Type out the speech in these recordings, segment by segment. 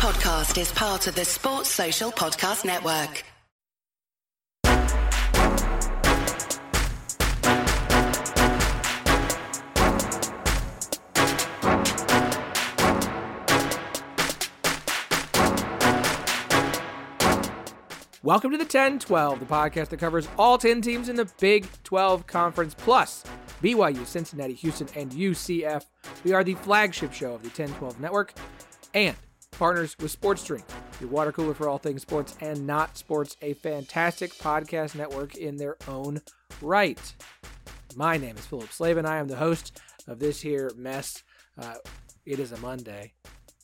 podcast is part of the Sports Social Podcast Network. Welcome to the 10 12, the podcast that covers all 10 teams in the Big 12 Conference, plus BYU, Cincinnati, Houston, and UCF. We are the flagship show of the 10 12 network and partners with Sports Drink, your water cooler for all things sports and not sports, a fantastic podcast network in their own right. My name is Phillip Slavin. I am the host of this here mess. Uh, it is a Monday.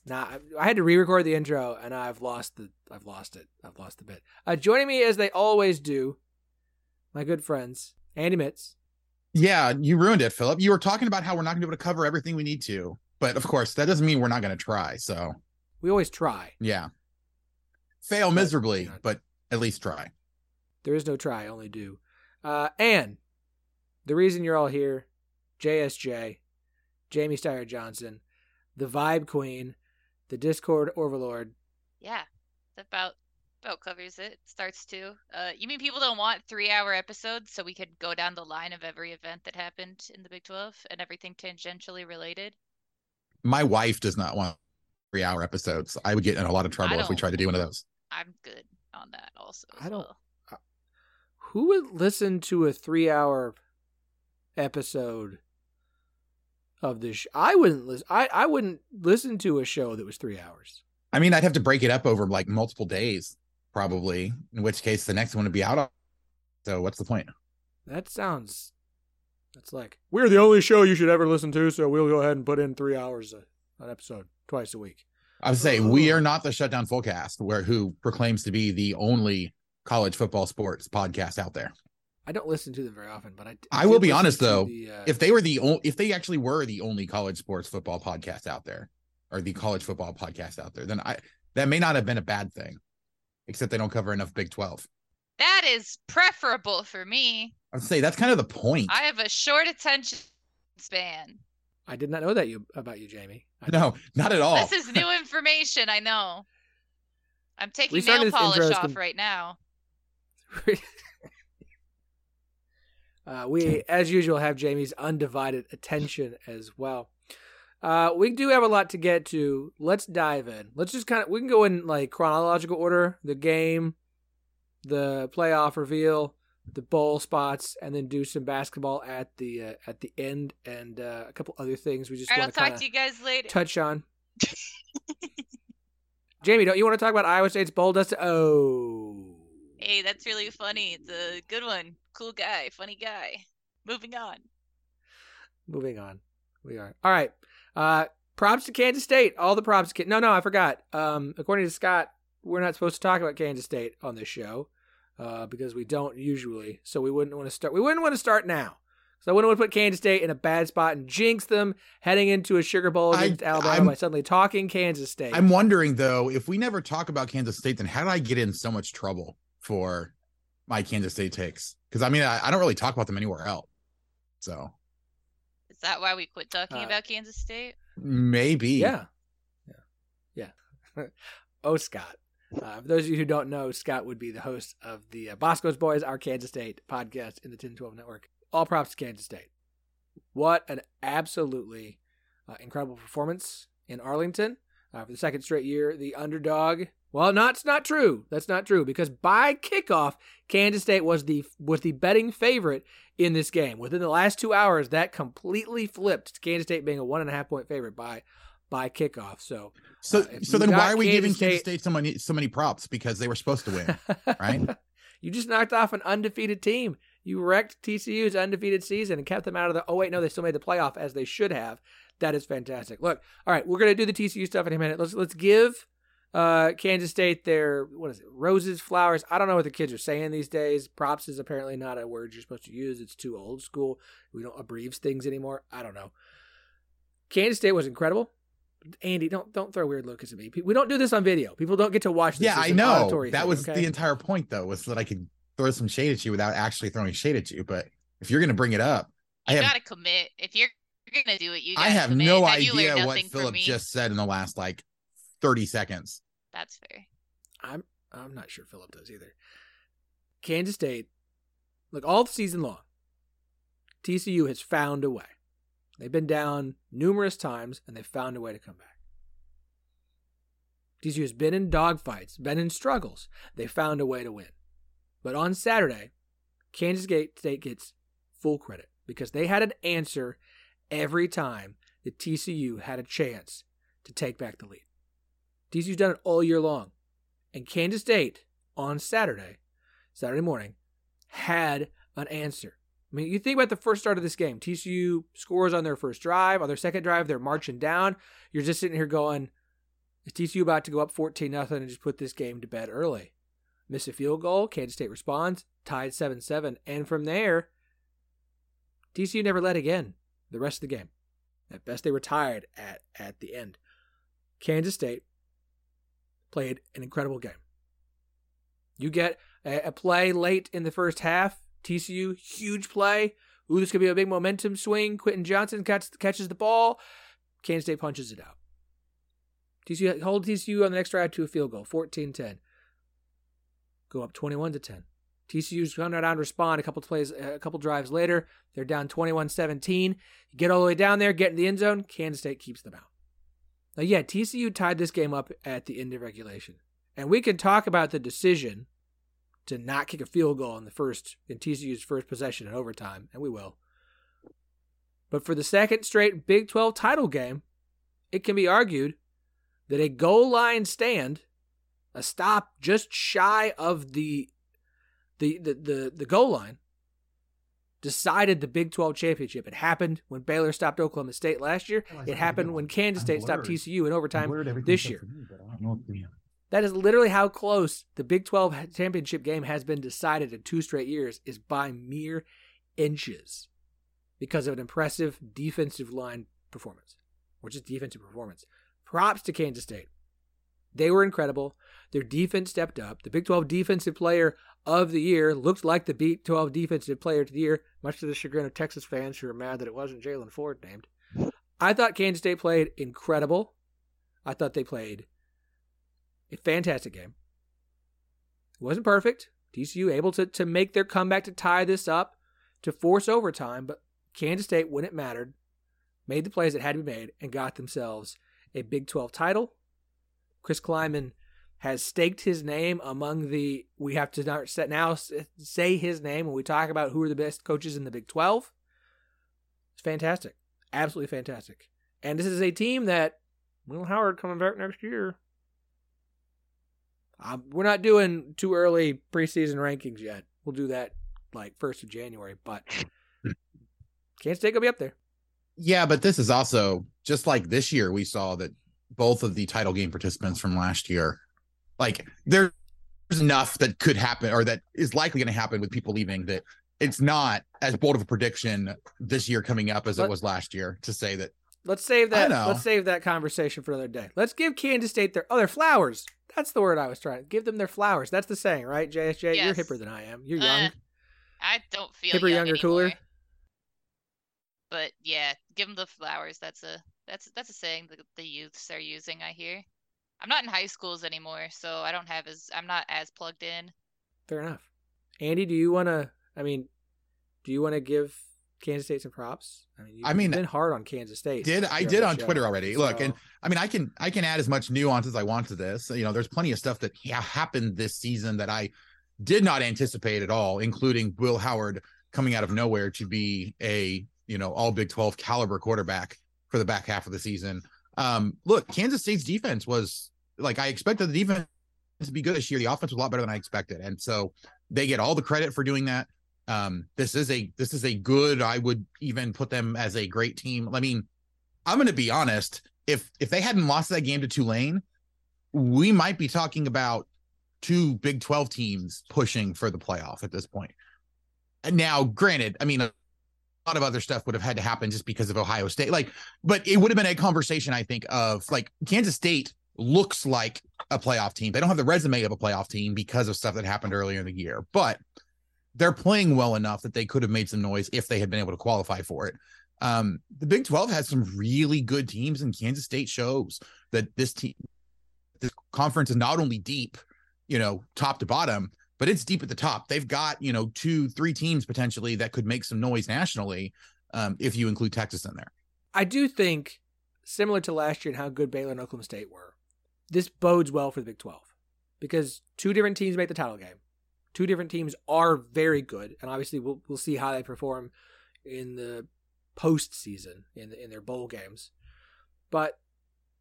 Now I had to re-record the intro, and I've lost the I've lost it. I've lost the bit. Uh, joining me as they always do, my good friends Andy Mitz. Yeah, you ruined it, Phillip. You were talking about how we're not going to be able to cover everything we need to, but of course that doesn't mean we're not going to try. So We always try. yeah, fail But, miserably, you know. but at least try. There is no try, only do. Uh, and the reason you're all here, JSJ, Jamie Steyer Johnson, the Vibe Queen, the Discord Overlord. Yeah, that about about covers it. Starts to. Uh, you mean people don't want three-hour episodes, so we could go down the line of every event that happened in the Big Twelve and everything tangentially related? My wife does not want three-hour episodes. I would get in a lot of trouble if we tried to do one of those. I'm good on that also. I don't- well. Uh, who would listen to a three hour episode of this? Sh- I wouldn't listen. I, I wouldn't listen to a show that was three hours. I mean, I'd have to break it up over like multiple days, probably. In which case, the next one would be out. on- So what's the point? That sounds. That's like we're the only show you should ever listen to, so we'll go ahead and put in three hours a, an episode twice a week. I would say we are not the shutdown fullcast, where who proclaims to be the only college football sports podcast out there. I don't listen to them very often, but I. I did will be honest, though, the, uh, if they were the only, if they actually were the only college sports football podcast out there, or the college football podcast out there, then I that may not have been a bad thing, except they don't cover enough Big Twelve. That is preferable for me. I'd say that's kind of the point. I have a short attention span. I did not know that you about you, Jamie. I no, not at all. This is new information. I know. I'm taking started nail polish off com- right now. uh, we, as usual, have Jamie's undivided attention as well. Uh, we do have a lot to get to. Let's dive in. Let's just kind of we can go in like chronological order: the game, the playoff reveal, the bowl spots, and then do some basketball at the uh, at the end, and uh, a couple other things we just All right, I'll want to talk to you guys later. touch on. Jamie, don't you want to talk about Iowa State's bowl dust? Oh. Hey, that's really funny. It's a good one. Cool guy, funny guy. Moving on. Moving on. We are. All right. Uh props to Kansas State. All the props to No, no, I forgot. Um according to Scott, we're not supposed to talk about Kansas State on this show. Uh because we don't usually. So we wouldn't want to start we wouldn't want to start now. So I wouldn't want to put Kansas State in a bad spot and jinx them heading into a Sugar Bowl I- against Alabama I'm- by suddenly talking Kansas State. I'm wondering though, if we never talk about Kansas State, then how did I get in so much trouble for my Kansas State takes? Because I mean, I, I don't really talk about them anywhere else. So Is that why we quit talking Uh, about Kansas State? maybe. Yeah. Yeah. Yeah. oh, Scott. Uh, for those of you who don't know, Scott would be the host of the uh, Bosco's Boys, our Kansas State podcast in the 1012 network. All props to Kansas State. What an absolutely uh, incredible performance in Arlington uh, for the second straight year. The underdog. Well, not it's not true. That's not true because by kickoff, Kansas State was the was the betting favorite in this game. Within the last two hours, that completely flipped to Kansas State being a one and a half point favorite by by kickoff. So So, Uh, so then why are we Kansas giving State- Kansas State so many so many props? Because they were supposed to win. Right. you just knocked off an undefeated team. You wrecked TCU's undefeated season and kept them out of the. Oh wait, no, they still made the playoff as they should have. That is fantastic. Look, all right, we're gonna do the TCU stuff in a minute. Let's let's give uh, Kansas State their what is it? Roses, flowers. I don't know what the kids are saying these days. Props is apparently not a word you're supposed to use. It's too old school. We don't abbreviate things anymore. I don't know. Kansas State was incredible. Andy, don't don't throw weird looks at me. We don't do this on video. People don't get to watch this. yeah, It's I know. That thing, was okay? the entire point, though, was that I could throw some shade at you without actually throwing shade at you. But if you're going to bring it up, I have gotta commit. If you're, you're gonna do it, you. I Gotta have commit. no Have idea what Phillip just said in the last like 30 seconds. That's fair. I'm I'm not sure Phillip does either. Kansas State, look all the season long. TCU has found a way. They've been down numerous times and they've found a way to come back. TCU has been in dogfights, been in struggles. They found a way to win. But on Saturday, Kansas State gets full credit because they had an answer every time that TCU had a chance to take back the lead. TCU's done it all year long. And Kansas State on Saturday, Saturday morning, had an answer. I mean, you think about the first start of this game. TCU scores on their first drive. On their second drive, they're marching down. You're just sitting here going, is TCU about to go up 14 nothing and just put this game to bed early? Miss a field goal. Kansas State responds, tied 7 7. And from there, TCU never led again the rest of the game. At best, they were tied at, at the end. Kansas State played an incredible game. You get a, a play late in the first half. TCU, huge play. Ooh, this could be a big momentum swing. Quentin Johnston catch, catches the ball. Kansas State punches it out. TCU hold TCU on the next drive to a field goal, 14-10. Go up 21 to 10. TCU's coming down to respond a couple plays, a couple drives later. They're down 21-17. You get all the way down there, get in the end zone. Kansas State keeps them out. Now, yeah, TCU tied this game up at the end of regulation, and we can talk about the decision to not kick a field goal in the first in TCU's first possession in overtime, and we will. But for the second straight Big 12 title game, it can be argued that a goal line stand, a stop just shy of the the the the, the goal line, decided the Big 12 championship. It happened when Baylor stopped Oklahoma State last year. It happened when Kansas State stopped TCU in overtime this year. That is literally how close the Big 12 championship game has been decided in two straight years is by mere inches because of an impressive defensive line performance, or just defensive performance. Props to Kansas State. They were incredible. Their defense stepped up. The Big 12 Defensive Player of the Year looked like the Big 12 Defensive Player of the Year, much to the chagrin of Texas fans who are mad that it wasn't Jaylan Ford named. I thought Kansas State played incredible. I thought they played a fantastic game. It wasn't perfect. TCU able to, to make their comeback to tie this up, to force overtime, but Kansas State, when it mattered, made the plays that had to be made and got themselves a Big 12 title. Chris Klieman has staked his name among the. We have to now say his name when we talk about who are the best coaches in the Big 12. It's fantastic. Absolutely fantastic. And this is a team that Will Howard coming back next year. Um, we're not doing too early preseason rankings yet. We'll do that like first of January, but Kansas State will be up there. Yeah, but this is also just like this year. We saw that both of the title game participants from last year, like there's enough that could happen or that is likely going to happen with people leaving that it's not as bold of a prediction this year coming up as Let, it was last year to say that. Let's save that. Let's save that conversation for another day. Let's give Kansas State their other flowers. That's the word I was trying. Give them their flowers. That's the saying, right? JSJ, yes. you're hipper than I am. You're young. Uh, I don't feel hipper, young younger, anymore. cooler. But yeah, give them the flowers. That's a that's that's a saying that the youths are using. I hear. I'm not in high schools anymore, so I don't have as I'm not as plugged in. Fair enough. Andy, do you want to? I mean, do you want to give Kansas State some props? I mean, I mean, been hard on Kansas State. Did I did on show, Twitter already? So. Look, and I mean, I can I can add as much nuance as I want to this. You know, there's plenty of stuff that yeah, happened this season that I did not anticipate at all, including Will Howard coming out of nowhere to be a you know all Big 12 caliber quarterback for the back half of the season. Um, look, Kansas State's defense was like I expected the defense to be good this year. The offense was a lot better than I expected, and so they get all the credit for doing that. Um, this is a this is a good. I would even put them as a great team. I mean, I'm going to be honest. If if they hadn't lost that game to Tulane, we might be talking about two Big 12 teams pushing for the playoff at this point. Now, granted, I mean, a lot of other stuff would have had to happen just because of Ohio State. Like, but it would have been a conversation, I think, of like Kansas State looks like a playoff team. They don't have the resume of a playoff team because of stuff that happened earlier in the year, but they're playing well enough that they could have made some noise if they had been able to qualify for it. Um, the Big 12 has some really good teams, and Kansas State shows that this team this conference is not only deep, you know, top to bottom, but it's deep at the top. They've got, you know, two, three teams potentially that could make some noise nationally um, if you include Texas in there. I do think, similar to last year and how good Baylor and Oklahoma State were, this bodes well for the Big 12 because two different teams make the title game. Two different teams are very good, and obviously we'll we'll see how they perform in the postseason in the, in their bowl games. But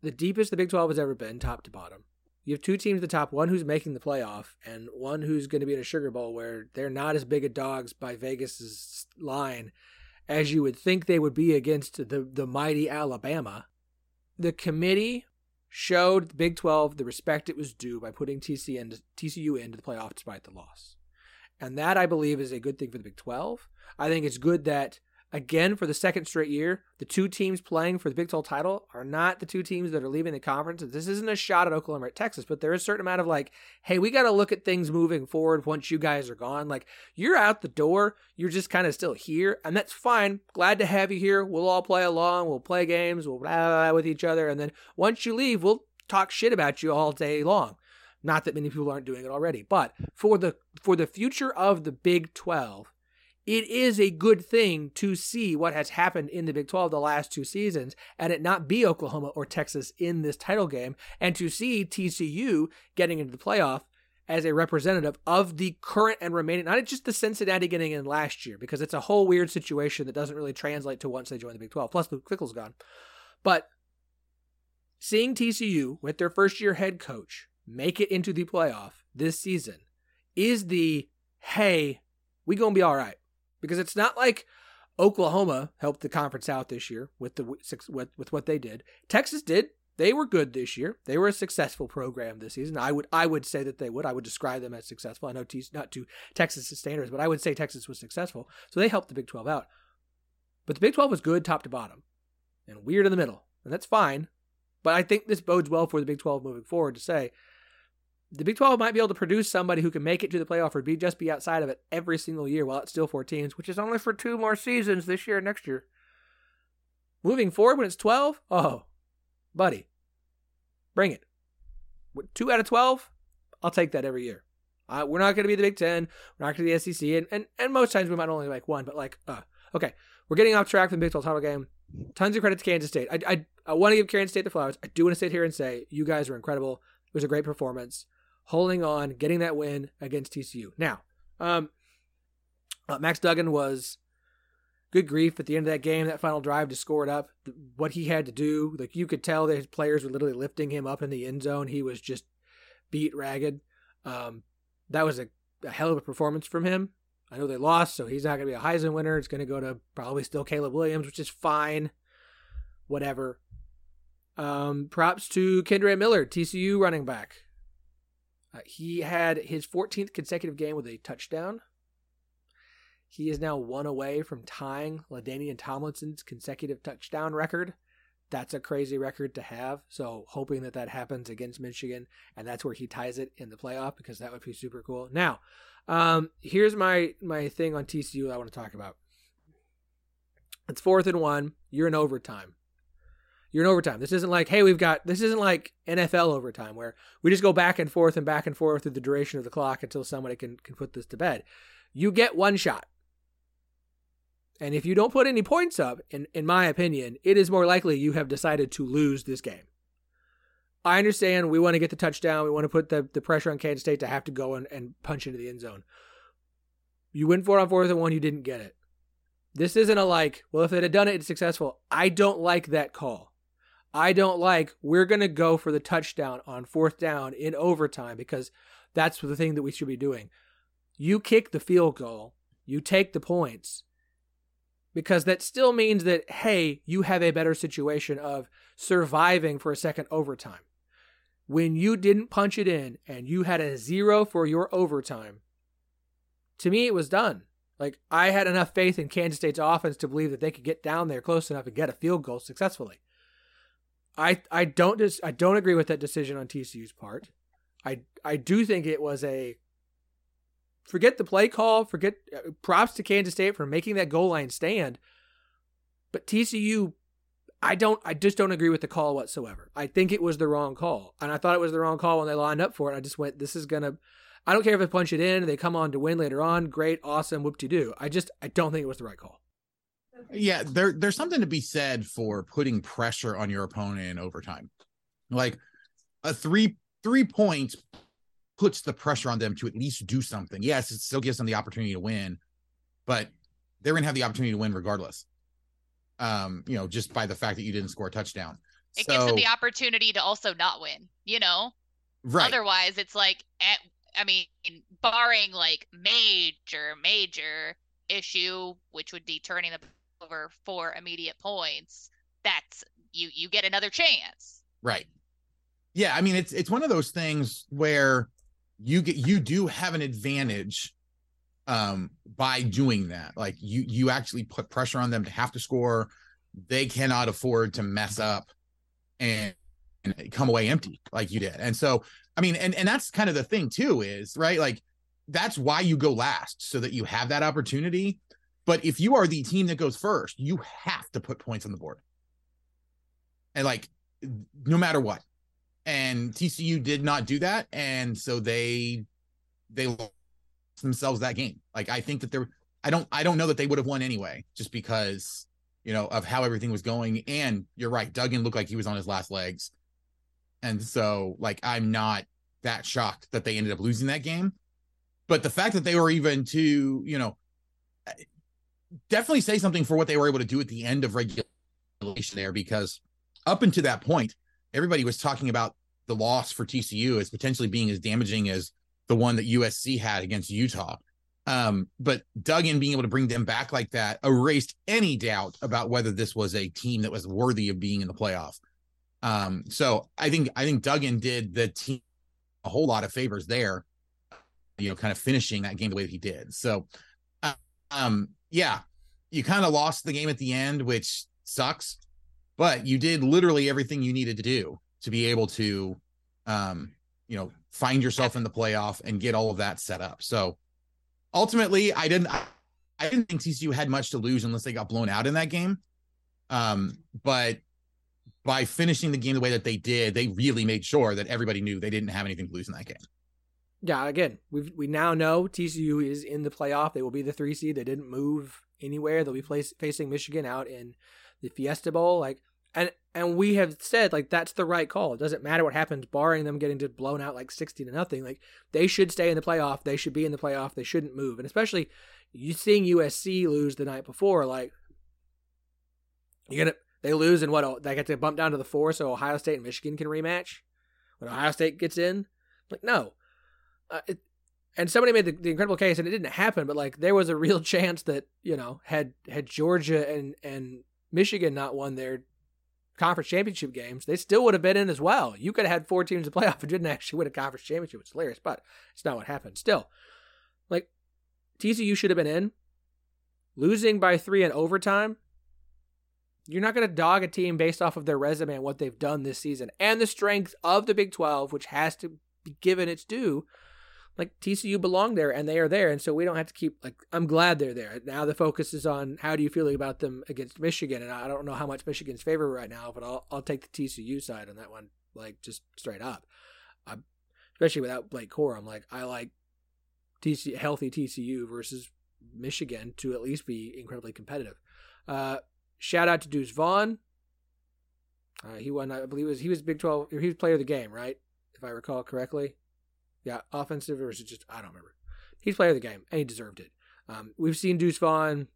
the deepest the Big 12 has ever been, top to bottom. You have two teams at the top, one who's making the playoff, and one who's going to be in a Sugar Bowl where they're not as big a dogs by Vegas's line as you would think they would be against the, the mighty Alabama. The committee showed the Big 12 the respect it was due by putting TCU TCU into the playoff despite the loss. And that, I believe, is a good thing for the Big 12. I think it's good that Again, for the second straight year, the two teams playing for the Big 12 title are not the two teams that are leaving the conference. This isn't a shot at Oklahoma or Texas, but there is a certain amount of like, hey, we got to look at things moving forward once you guys are gone. Like, you're out the door, you're just kind of still here, and that's fine. Glad to have you here. We'll all play along, we'll play games, we'll blah, blah, with each other, and then once you leave, we'll talk shit about you all day long. Not that many people aren't doing it already, but for the for the future of the Big 12, it is a good thing to see what has happened in the Big 12 the last two seasons and it not be Oklahoma or Texas in this title game and to see TCU getting into the playoff as a representative of the current and remaining, not just the Cincinnati getting in last year, because it's a whole weird situation that doesn't really translate to once they join the Big 12. Plus, Luke Fickell's gone. But seeing TCU with their first year head coach make it into the playoff this season is the hey, we gonna be all right because it's not like Oklahoma helped the conference out this year with the with with what they did. Texas did. They were good this year. They were a successful program this season. I would I would say that they would. I would describe them as successful. I know T, not to Texas standards, but I would say Texas was successful. So they helped the Big 12 out. But the Big 12 was good top to bottom and weird in the middle. And that's fine. But I think this bodes well for the Big 12 moving forward to say the Big 12 might be able to produce somebody who can make it to the playoff or be just be outside of it every single year while it's still four teams, which is only for two more seasons this year and next year. Moving forward when it's 12, oh, buddy, bring it. Two out of 12, I'll take that every year. Uh, we're not going to be the Big Ten. We're not going to be the SEC. And, and, and most times we might only make one, but like, uh, okay, we're getting off track from the Big 12 title game. Tons of credit to Kansas State. I, I, I want to give Kansas State the flowers. I do want to sit here and say, you guys were incredible. It was a great performance holding on, getting that win against TCU. Now, um, uh, Max Duggan was good grief at the end of that game, that final drive to score it up. What he had to do, like you could tell that his players were literally lifting him up in the end zone. He was just beat ragged. Um, that was a, a hell of a performance from him. I know they lost, so he's not going to be a Heisman winner. It's going to go to probably still Caleb Williams, which is fine. Whatever. Um, props to Kendre Miller, TCU running back. Uh, he had his 14th consecutive game with a touchdown. He is now one away from tying LaDainian Tomlinson's consecutive touchdown record. That's a crazy record to have. So hoping that that happens against Michigan, and that's where he ties it in the playoff because that would be super cool. Now, um, here's my my thing on TCU I want to talk about. It's fourth and one. You're in overtime you're in overtime. This isn't like, hey, we've got this isn't like NFL overtime where we just go back and forth and back and forth through the duration of the clock until somebody can can put this to bed. You get one shot. And if you don't put any points up, in, in my opinion, it is more likely you have decided to lose this game. I understand we want to get the touchdown. We want to put the, the pressure on Kansas State to have to go and, and punch into the end zone. You went for it on fourth and one, you didn't get it. This isn't a like, well, if they'd have done it, it's successful. I don't like that call. I don't like we're going to go for the touchdown on fourth down in overtime because that's the thing that we should be doing. You kick the field goal, you take the points because that still means that, hey, you have a better situation of surviving for a second overtime. When you didn't punch it in and you had a zero for your overtime, to me, it was done. Like, I had enough faith in Kansas State's offense to believe that they could get down there close enough and get a field goal successfully. I I don't dis, I don't agree with that decision on TCU's part. I I do think it was a forget the play call, forget uh, props to Kansas State for making that goal line stand. But TCU I don't I just don't agree with the call whatsoever. I think it was the wrong call. And I thought it was the wrong call when they lined up for it. I just went, this is gonna I don't care if they punch it in they come on to win later on. Great, awesome, whoop de doo. I just I don't think it was the right call. Yeah, there there's something to be said for putting pressure on your opponent in overtime. Like a three three points puts the pressure on them to at least do something. Yes, it still gives them the opportunity to win, but they're gonna have the opportunity to win regardless. Um, you know, just by the fact that you didn't score a touchdown. It so, gives them the opportunity to also not win, you know? right. Otherwise, it's like, at, I mean, barring like major, major issue, which would be turning them over for immediate points, that's you you get another chance. Right. Yeah, I mean it's it's one of those things where you get you do have an advantage um by doing that. Like you you actually put pressure on them to have to score. They cannot afford to mess up and, and come away empty like you did. And so I mean and and that's kind of the thing too is, right? Like that's why you go last so that you have that opportunity. But if you are the team that goes first, you have to put points on the board. And like no matter what. And TCU did not do that and so they they lost themselves that game. Like I think that they're I don't I don't know that they would have won anyway just because you know of how everything was going and you're right Duggan looked like he was on his last legs. And so like I'm not that shocked that they ended up losing that game. But the fact that they were even to, you know, definitely say something for what they were able to do at the end of regulation there because up until that point, everybody was talking about the loss for TCU as potentially being as damaging as the one that USC had against Utah. Um, but Duggan being able to bring them back like that erased any doubt about whether this was a team that was worthy of being in the playoff. Um, so I think I think Duggan did the team a whole lot of favors there, you know, kind of finishing that game the way that he did. So, uh, um, yeah, you kind of lost the game at the end, which sucks, but you did literally everything you needed to do to be able to, um, you know, find yourself in the playoff and get all of that set up. So ultimately, I didn't, I, didn't think TCU had much to lose unless they got blown out in that game. Um, but by finishing the game the way that they did, they really made sure that everybody knew they didn't have anything to lose in that game. Yeah, again, we we now know TCU is in the playoff. They will be the three seed. They didn't move anywhere. They'll be place, facing Michigan out in the Fiesta Bowl. Like, and and we have said like that's the right call. It doesn't matter what happens, barring them getting just blown out like sixty to nothing. Like they should stay in the playoff. They should be in the playoff. They shouldn't move. And especially you seeing USC lose the night before, like you're gonna they lose and what oh, they get to bump down to the four, so Ohio State and Michigan can rematch when Ohio State gets in. Like no, uh, it, and somebody made the, the, incredible case, and it didn't happen, but like there was a real chance that you know had had Georgia and and Michigan not won their conference championship games, they still would have been in as well. You could have had four teams to playoff and didn't actually win a conference championship. It's hilarious, but it's not what happened. Still, like TCU should have been in. Losing by three in overtime, you're not going to dog a team based off of their resume and what they've done this season and the strength of the Big 12, which has to be given its due like TCU belong there and they are there. And so we don't have to keep like I'm glad they're there. Now the focus is on how do you feel about them against Michigan? And I don't know how much Michigan's favor right now, but I'll I'll take the TCU side on that one, like just straight up. I, especially without Blake Corum, like I like TC healthy TCU versus Michigan to at least be incredibly competitive. Uh, shout out to Deuce Vaughn. Uh, he won, I believe, was he was Big Twelve. He was player of the game, right? If I recall correctly. Yeah, offensive or just I don't remember. He's player of the game and he deserved it. Um, we've seen Deuce Vaughn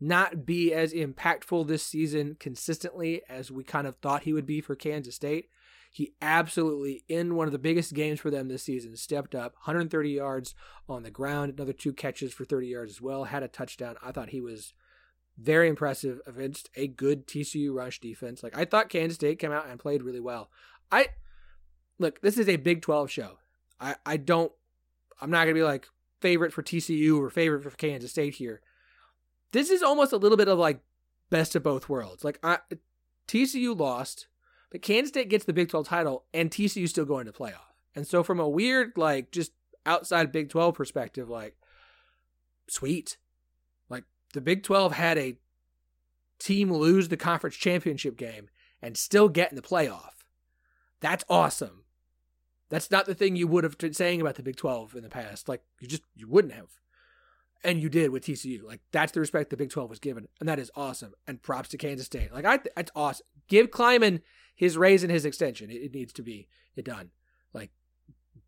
not be as impactful this season consistently as we kind of thought he would be for Kansas State. He absolutely, in one of the biggest games for them this season, stepped up 130 yards on the ground, another two catches for 30 yards as well, had a touchdown. I thought he was very impressive against a good TCU rush defense. Like I thought Kansas State came out and played really well. I look, this is a Big 12 show. I, I don't I'm not gonna be like favorite for TCU or favorite for Kansas State here. This is almost a little bit of like best of both worlds. Like I, TCU lost, but Kansas State gets the Big 12 title and TCU still going to playoff. And so from a weird like just outside Big 12 perspective, like sweet. Like the Big 12 had a team lose the conference championship game and still get in the playoff. That's awesome. That's not the thing you would have been saying about the Big 12 in the past. Like you just you wouldn't have. And you did with TCU. Like that's the respect the Big 12 was given, and that is awesome. And props to Kansas State. Like I, that's awesome. Give Klieman his raise and his extension. It, it needs to be done. Like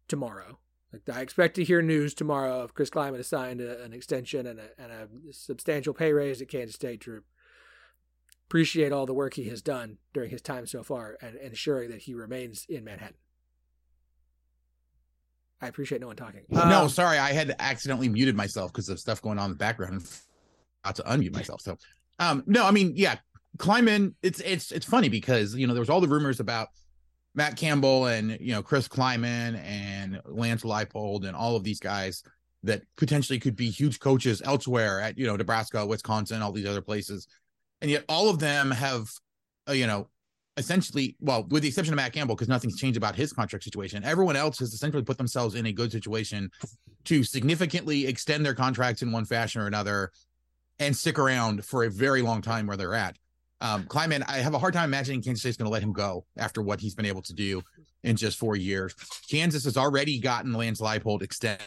tomorrow. Like I expect to hear news tomorrow of Chris Klieman assigned a, an extension and a, and a substantial pay raise at Kansas State to appreciate all the work he has done during his time so far and ensuring that he remains in Manhattan. I appreciate no one talking. no, Um, sorry, I had accidentally muted myself because of stuff going on in the background and forgot to unmute myself. So, um, no, I mean, yeah, Klieman. It's it's it's funny because you know there was all the rumors about Matt Campbell and you know Chris Klieman and Lance Leipold and all of these guys that potentially could be huge coaches elsewhere at you know Nebraska, Wisconsin, all these other places, and yet all of them have, uh, you know, essentially, well, with the exception of Matt Campbell, because nothing's changed about his contract situation. Everyone else has essentially put themselves in a good situation to significantly extend their contracts in one fashion or another and stick around for a very long time where they're at. Um, Klieman, I have a hard time imagining Kansas State's going to let him go after what he's been able to do in just four years. Kansas has already gotten Lance Leipold extended,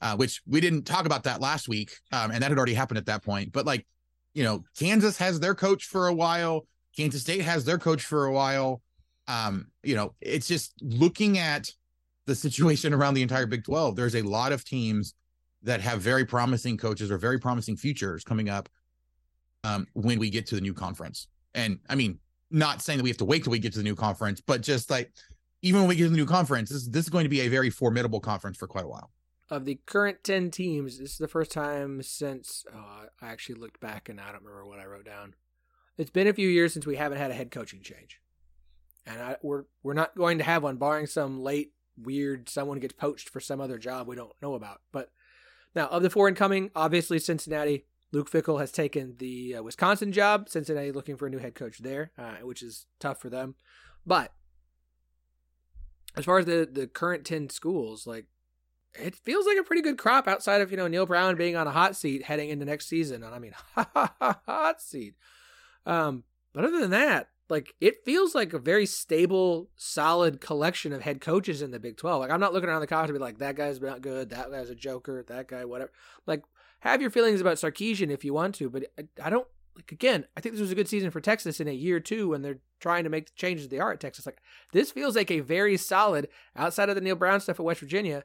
uh, which we didn't talk about that last week, um, and that had already happened at that point. But like, you know, Kansas has their coach for a while. Kansas State has their coach for a while. Um, you know, it's just looking at the situation around the entire Big 12. There's a lot of teams that have very promising coaches or very promising futures coming up um, when we get to the new conference. And I mean, not saying that we have to wait till we get to the new conference, but just like even when we get to the new conference, this, this is going to be a very formidable conference for quite a while. of the current 10 teams, this is the first time since oh, I actually looked back and I don't remember what I wrote down. It's been a few years since we haven't had a head coaching change. And I, we're we're not going to have one barring some late weird someone gets poached for some other job we don't know about. But now of the four incoming, obviously Cincinnati, Luke Fickell has taken the uh, Wisconsin job. Cincinnati looking for a new head coach there, uh, which is tough for them. But as far as the the current 10 schools, like it feels like a pretty good crop outside of you know Neal Brown being on a hot seat heading into next season, and I mean hot seat. Um, but other than that, like it feels like a very stable, solid collection of head coaches in the Big Twelve. Like I'm not looking around the college to be like that guy's not good, that guy's a joker, that guy whatever. Like have your feelings about Sarkisian if you want to, but I, I don't like again. I think this was a good season for Texas in a year two when they're trying to make the changes they are at Texas. Like this feels like a very solid outside of the Neal Brown stuff at West Virginia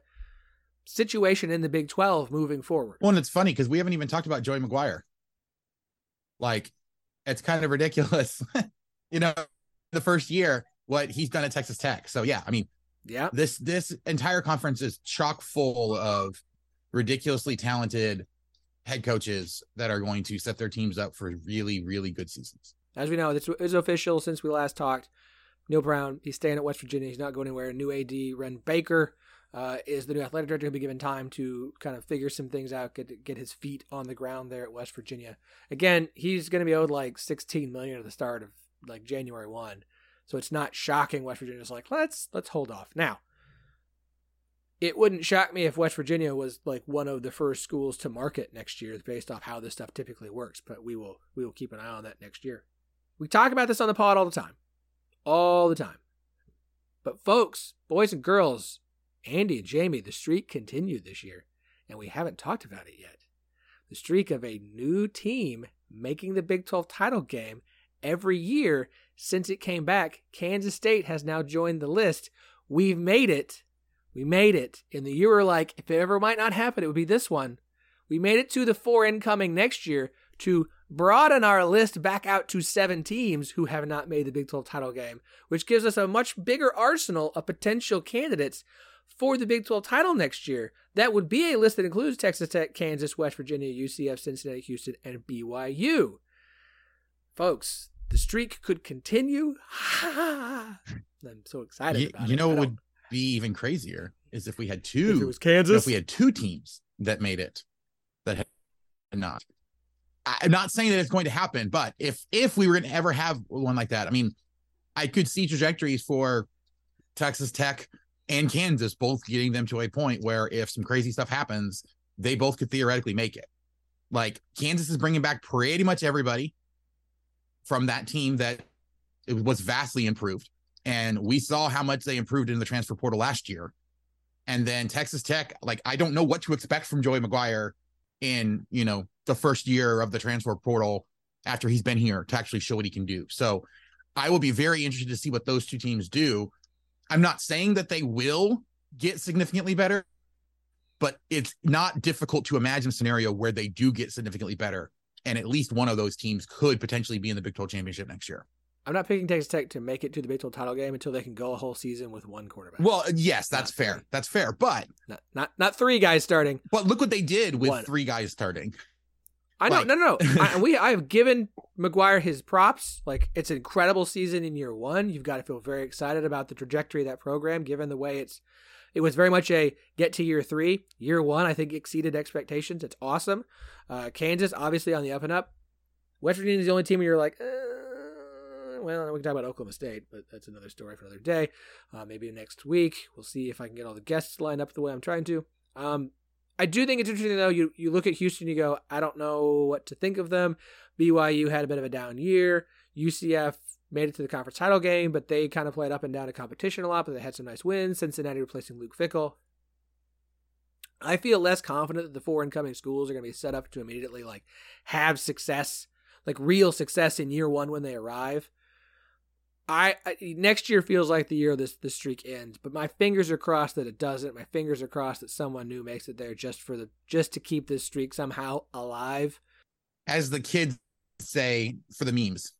situation in the Big 12 moving forward. Well, and it's funny because we haven't even talked about Joey McGuire. Like, it's kind of ridiculous, you know, the first year what he's done at Texas Tech. So yeah, I mean, Yeah. this this entire conference is chock full of ridiculously talented head coaches that are going to set their teams up for really, really good seasons. As we know, this is official since we last talked. Neal Brown, he's staying at West Virginia. He's not going anywhere. New AD, Wren Baker, uh, is the new athletic director. He'll be given time to kind of figure some things out, get get his feet on the ground there at West Virginia. Again, he's going to be owed like 16 million at the start of like January one, so it's not shocking. West Virginia's like let's let's hold off now. It wouldn't shock me if West Virginia was like one of the first schools to market next year, based off how this stuff typically works. But we will we will keep an eye on that next year. We talk about this on the pod all the time, all the time. But folks, boys and girls, Andy and Jamie, the streak continued this year, and we haven't talked about it yet. The streak of a new team making the Big 12 title game every year since it came back. Kansas State has now joined the list. We've made it. We made it. In the year we're like, if it ever might not happen, it would be this one. We made it to the four incoming next year to broaden our list back out to seven teams who have not made the Big 12 title game, which gives us a much bigger arsenal of potential candidates for the Big 12 title next year. That would be a list that includes Texas Tech, Kansas, West Virginia, UCF, Cincinnati, Houston, and BYU. Folks, the streak could continue. I'm so excited You, you it. know what would be even crazier is if we had if two it was you know, Kansas? if we had two teams that made it that had not. I'm not saying that it's going to happen, but if if we were going to ever have one like that, I mean, I could see trajectories for Texas Tech and Kansas both getting them to a point where if some crazy stuff happens, they both could theoretically make it. Like Kansas is bringing back pretty much everybody. from that team that it was vastly improved. And we saw how much they improved in the transfer portal last year. And then Texas Tech, like I don't know what to expect from Joey McGuire in, you know, the first year of the transfer portal after he's been here to actually show what he can do. So I will be very interested to see what those two teams do. I'm not saying that they will get significantly better, but it's not difficult to imagine a scenario where they do get significantly better. And at least one of those teams could potentially be in the Big 12 championship next year. I'm not picking Texas Tech to make it to the Big 12 title game until they can go a whole season with one quarterback. Well, yes, that's not fair. Three. That's fair. But not, not not three guys starting. But look what they did with one. three guys starting. I know, like, no, no, no. I, we I have given McGuire his props. Like it's an incredible season in year one. You've got to feel very excited about the trajectory of that program, given the way it's. It was very much a get to year three. Year one, I think exceeded expectations. It's awesome. Uh, Kansas, obviously on the up and up. West Virginia is the only team where you're like, uh, well, we can talk about Oklahoma State, but that's another story for another day. Uh, maybe next week. We'll see if I can get all the guests lined up the way I'm trying to. Um, I do think it's interesting though. You you look at Houston, you go, I don't know what to think of them. BYU had a bit of a down year. UCF made it to the conference title game, but they kind of played up and down in competition a lot, but they had some nice wins. Cincinnati replacing Luke Fickell. I feel less confident that the four incoming schools are going to be set up to immediately like have success, like real success in year one when they arrive. I, I, next year feels like the year this this streak ends, but my fingers are crossed that it doesn't. My fingers are crossed that someone new makes it there just for the just to keep this streak somehow alive. As the kids say, for the memes.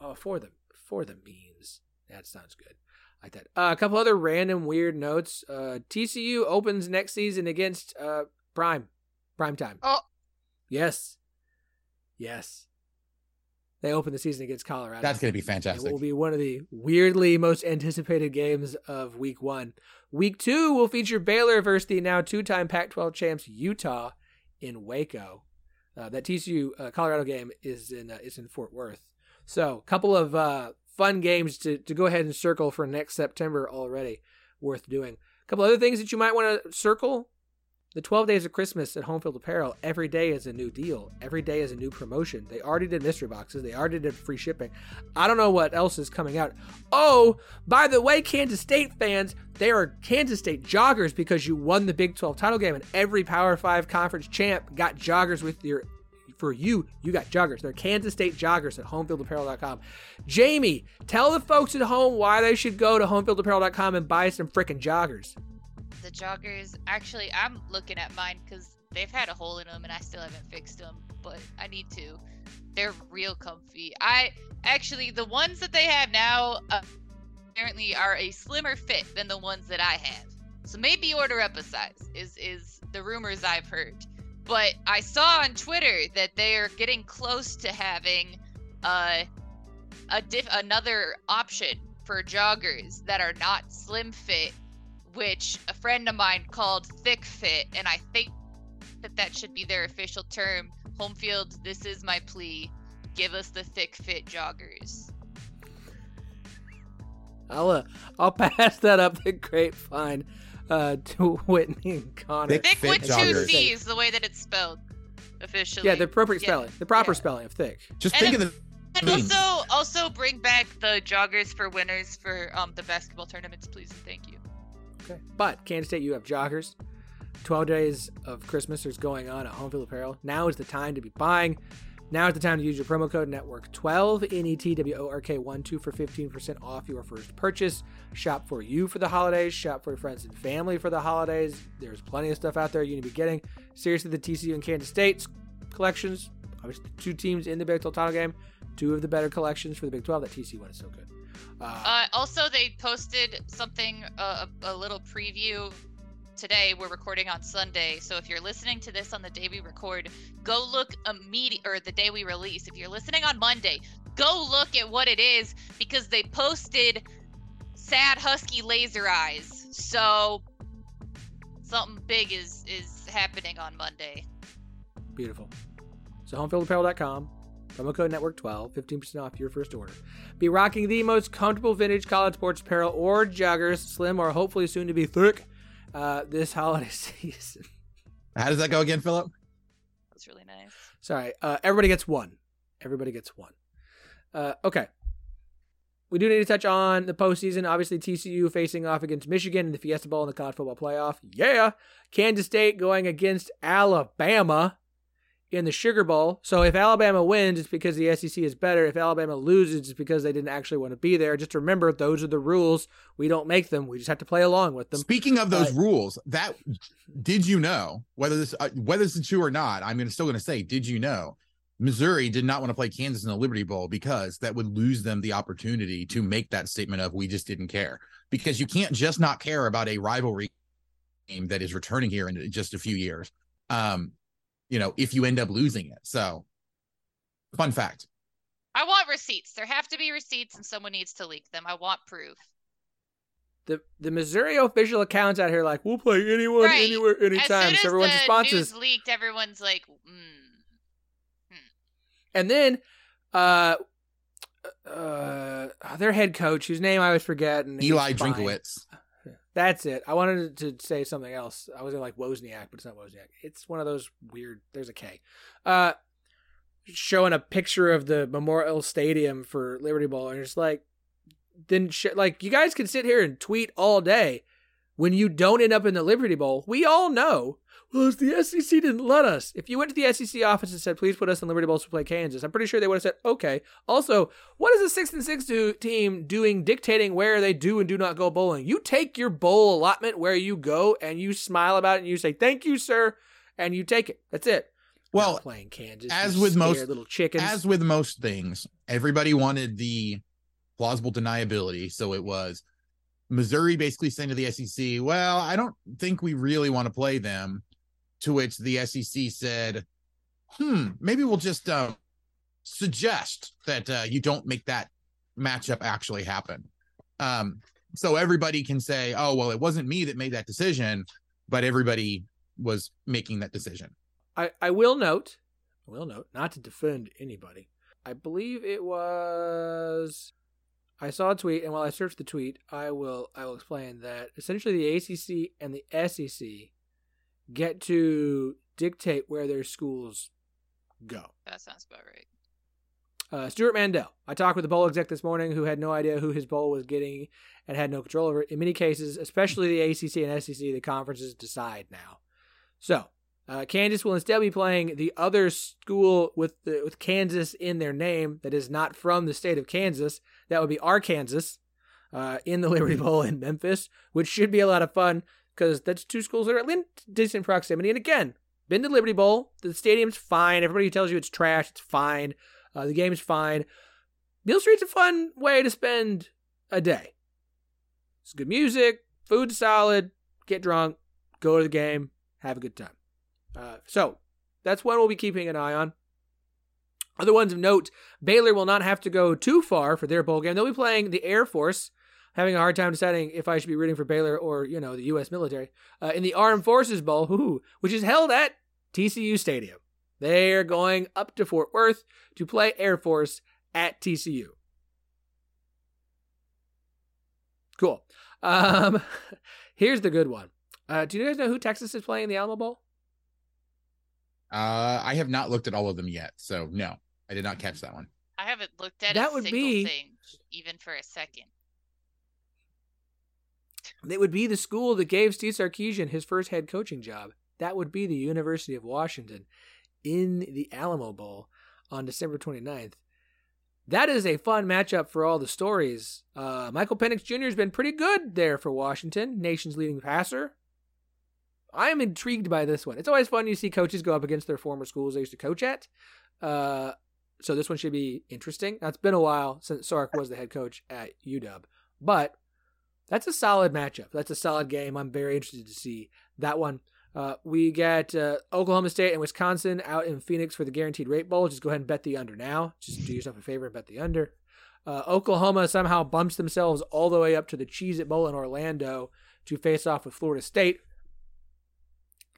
Oh, for the for the memes. That sounds good. like that. Uh, a couple other random weird notes. Uh, TCU opens next season against uh, Prime, Prime time. Oh, yes, yes. They open the season against Colorado. That's going to be fantastic. It will be one of the weirdly most anticipated games of week one. Week two will feature Baylor versus the now two time Pac 12 champs Utah in Waco. Uh, that TCU uh, Colorado game is in uh, is in Fort Worth. So, a couple of uh, fun games to, to go ahead and circle for next September already, worth doing. A couple other things that you might want to circle the 12 days of Christmas at Homefield Apparel, every day is a new deal. Every day is a new promotion. They already did mystery boxes, they already did free shipping. I don't know what else is coming out. Oh, by the way, Kansas State fans, they are Kansas State joggers because you won the Big 12 title game and every Power 5 conference champ got joggers with your for you, you got joggers. They're Kansas State joggers at homefieldapparel.com. Jamie, tell the folks at home why they should go to homefieldapparel.com and buy some freaking joggers the joggers. Actually, I'm looking at mine because they've had a hole in them and I still haven't fixed them, but I need to. They're real comfy. I actually the ones that they have now uh, apparently are a slimmer fit than the ones that I have. So maybe order up a size is is the rumors I've heard. But I saw on Twitter that they are getting close to having uh, a diff- another option for joggers that are not slim fit which a friend of mine called thick fit, and I think that that should be their official term. Home field, this is my plea. Give us the thick fit joggers. I'll uh, I'll pass that up the grapevine uh, to Whitney and Connor. Thick, thick with two C's, the way that it's spelled officially. Yeah, the appropriate yeah. spelling, the proper yeah. spelling of thick. Just and think of the. And also, also bring back the joggers for winners for um the basketball tournaments, please and thank you. Okay. But Kansas State, you have joggers. 12 days of Christmas is going on at Homefield Apparel. Now is the time to be buying. Now is the time to use your promo code network12 N E T W O R K 1 2 for 15% off your first purchase. Shop for you for the holidays, shop for your friends and family for the holidays. There's plenty of stuff out there you need to be getting. Seriously, the TCU and Kansas State collections, obviously two teams in the Big 12 title game, two of the better collections for the Big 12. That TCU one is so good. Uh, uh, also, they posted something, uh, a, a little preview today. We're recording on Sunday, so if you're listening to this on the day we record, go look immediate or the day we release. If you're listening on Monday, go look at what it is because they posted sad husky laser eyes. So something big is is happening on Monday. Beautiful. So homefieldapparel.com Promo code network12, 15% off your first order. Be rocking the most comfortable vintage college sports apparel or joggers, slim or hopefully soon to be thick, uh, this holiday season. How does that go again, Phillip? That's really nice. Sorry. Uh, everybody gets one. Everybody gets one. Uh, okay. We do need to touch on the postseason. Obviously, TCU facing off against Michigan in the Fiesta Bowl in the college football playoff. Yeah. Kansas State going against Alabama in the Sugar Bowl. So if Alabama wins, it's because the SEC is better. If Alabama loses, it's because they didn't actually want to be there. Just remember, those are the rules. We don't make them. We just have to play along with them. Speaking of those Uh, rules, that did you know whether this uh, whether this is true or not? I'm still going to say, did you know Missouri did not want to play Kansas in the Liberty Bowl because that would lose them the opportunity to make that statement of we just didn't care because you can't just not care about a rivalry game that is returning here in just a few years. Um, you know, if you end up losing it. So, fun fact. I want receipts. There have to be receipts, and someone needs to leak them. I want proof. The the Missouri official accounts out here like we'll play anyone, Right. anywhere, As anytime. soon as So everyone's responses. news leaked, everyone's like, mm. And then uh uh their head coach, whose name I always forget, and he's Eli fine. That's it. I wanted to say something else. I was gonna like Wozniak, but it's not Wozniak. It's one of those weird. There's a K. Uh, showing a picture of the Memorial Stadium for Liberty Bowl, and it's like, then sh- like you guys can sit here and tweet all day. When you don't end up in the Liberty Bowl, we all know. Well, it's the SEC didn't let us. If you went to the SEC office and said, "Please put us in Liberty Bowl to play Kansas," I'm pretty sure they would have said, "Okay." Also, what is a six and six do- team doing dictating where they do and do not go bowling? You take your bowl allotment where you go and you smile about it and you say, "Thank you, sir," and you take it. That's it. Well, Not playing Kansas, as with most- little chickens. as with most things, everybody wanted the plausible deniability. So it was Missouri basically saying to the SEC, well, I don't think we really want to play them. To which the SEC said, hmm, maybe we'll just uh, suggest that uh, you don't make that matchup actually happen. Um, so everybody can say, oh, well, it wasn't me that made that decision, but everybody was making that decision. I, I will note, I will note, not to defend anybody. I believe it was. I saw a tweet, and while I searched the tweet, I will I will explain that essentially the ACC and the SEC get to dictate where their schools go. That sounds about right. Uh, Stewart Mandel. I talked with the bowl exec this morning who had no idea who his bowl was getting and had no control over it. In many cases, especially the ACC and SEC, the conferences decide now. So, uh, Kansas will instead be playing the other school with the, with Kansas in their name that is not from the state of Kansas. That would be Arkansas uh, in the Liberty Bowl in Memphis, which should be a lot of fun because that's two schools that are in decent proximity. And again, been to Liberty Bowl. The stadium's fine. Everybody tells you it's trash. It's fine. Uh, the game's fine. Beale Street's a fun way to spend a day. It's good music, food's solid, get drunk, go to the game, have a good time. Uh, so that's one we'll be keeping an eye on. Other ones of note Baylor will not have to go too far for their bowl game. They'll be playing the Air Force, having a hard time deciding if I should be rooting for Baylor or, you know, the U.S. military, uh, in the Armed Forces Bowl, whoo, which is held at TCU Stadium. They're going up to Fort Worth to play Air Force at TCU. Cool. Um, here's the good one. Uh, do you guys know who Texas is playing in the Alamo Bowl? Uh, I have not looked at all of them yet, so no, I did not catch that one. I haven't looked at That a would single be- thing, even for a second. It would be the school that gave Steve Sarkisian his first head coaching job. That would be the University of Washington in the Alamo Bowl on December 29th. That is a fun matchup for all the stories. Uh, Michael Penix Jr. has been pretty good there for Washington, nation's leading passer. I am intrigued by this one. It's always fun you see coaches go up against their former schools they used to coach at. Uh, so this one should be interesting. Now, it's been a while since Sark was the head coach at UW, but that's a solid matchup. That's a solid game. I'm very interested to see that one. Uh, we get uh, Oklahoma State and Wisconsin out in Phoenix for the Guaranteed Rate Bowl. Just go ahead and bet the under now. Just do yourself a favor and bet the under. Uh, Oklahoma somehow bumps themselves all the way up to the Cheez It Bowl in Orlando to face off with Florida State.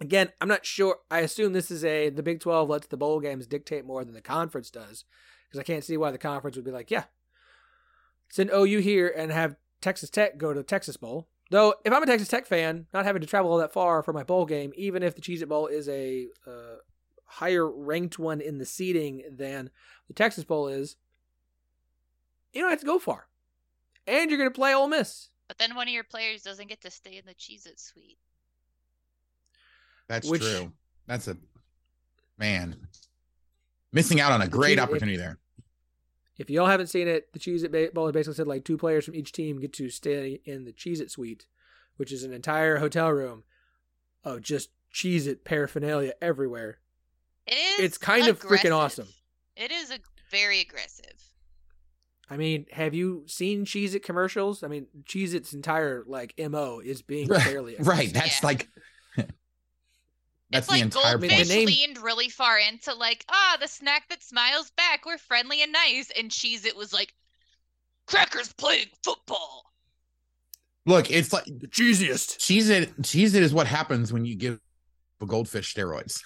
Again, I'm not sure. I assume this is a the Big 12 lets the bowl games dictate more than the conference does, because I can't see why the conference would be like, yeah, send OU here and have Texas Tech go to the Texas Bowl. Though, if I'm a Texas Tech fan, not having to travel all that far for my bowl game, even if the Cheez It Bowl is a uh, higher ranked one in the seating than the Texas Bowl is, you don't have to go far. And you're going to play Ole Miss. But then one of your players doesn't get to stay in the Cheez It suite. That's Which- true. That's a man missing out on a great Cheez-It- opportunity there. If y'all haven't seen it, the Cheez It Bowl basically said like two players from each team get to stay in the Cheez It suite, which is an entire hotel room of just Cheez It paraphernalia everywhere. It is. It's kind of freaking awesome. It is a very aggressive. I mean, have you seen Cheez It commercials? I mean, Cheez It's entire like MO is being Right, fairly Right. aggressive. That's Yeah. like that's it's like entire Goldfish the name- leaned really far into like, ah, the snack that smiles back. We're friendly and nice. And cheese, It was like, crackers playing football. look, it's like the cheesiest. cheese it cheese it is what happens when you give a goldfish steroids.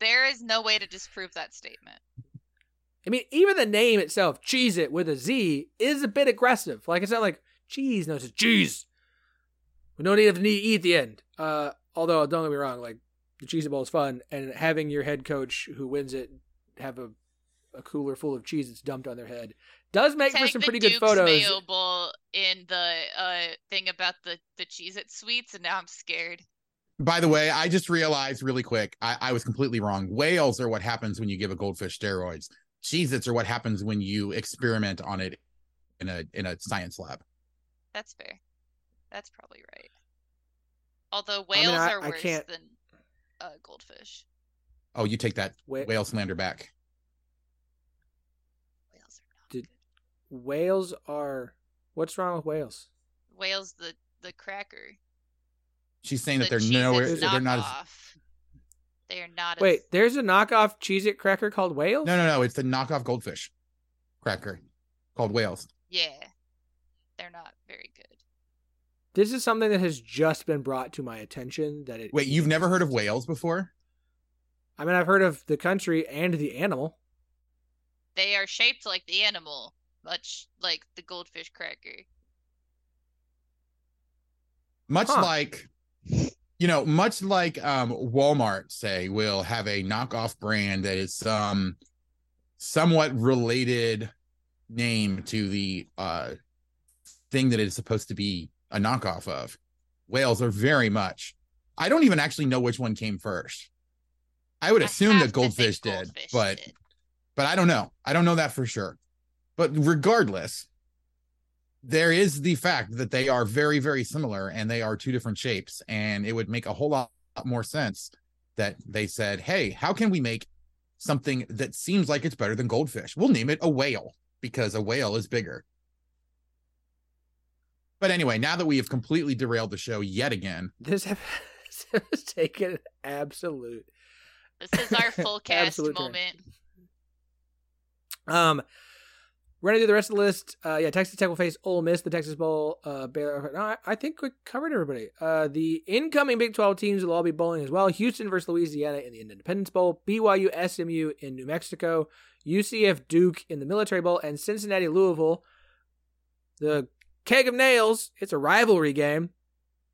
There is no way to disprove that statement. I mean, even the name itself, Cheese It with a Z, is a bit aggressive. Like it's not like cheese, no, it's cheese. We don't even need to eat at the end. Uh, although don't get me wrong, like the Cheez It Bowl is fun, and having your head coach who wins it have a a cooler full of cheese that's dumped on their head does make for some pretty Duke's good photos. Mayo Bowl in the uh thing about the the Cheez It sweets, and now I'm scared. By the way, I just realized really quick, I, I was completely wrong. Whales are what happens when you give a goldfish steroids. Cheez-Its are what happens when you experiment on it in a in a science lab. That's fair. That's probably right. Although I mean, whales I- are worse can't- than uh, goldfish. Oh, you take that Wha- whale slander back. Whales are not Did- good. Whales are. What's wrong with whales? Whales, the the cracker. She's saying that they're Cheez-Its nowhere they're not as. They are not. As, Wait, there's a knockoff Cheez It cracker called Whales? No, no, no. It's the knockoff goldfish cracker called whales. Yeah, they're not very good. This is something that has just been brought to my attention. That it. Wait, you've never heard of whales before? I mean, I've heard of the country and the animal. They are shaped like the animal, much like the goldfish cracker. Much Huh. like you know, much like um Walmart say will have a knockoff brand that is um somewhat related name to the uh thing that it's supposed to be a knockoff of. Whales are very much. I don't even actually know which one came first. I would assume have that think goldfish did, Goldfish but did. but I don't know. I don't know that for sure. But regardless, there is the fact that they are very, very similar and they are two different shapes. And it would make a whole lot more sense that they said, hey, how can we make something that seems like it's better than goldfish? We'll name it a whale because a whale is bigger. But anyway, now that we have completely derailed the show yet again, This has taken absolute. This is our full cast Absolute turn. moment. Um, we're gonna do the rest of the list. Uh, yeah, Texas Tech will face Ole Miss, the Texas Bowl. Uh, Baylor. No, I, I think we covered everybody. Uh, the incoming Big Twelve teams will all be bowling as well. Houston versus Louisiana in the Independence Bowl. BYU, SMU in New Mexico. UCF, Duke in the Military Bowl, and Cincinnati, Louisville. The keg of nails. It's a rivalry game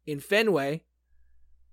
in Fenway.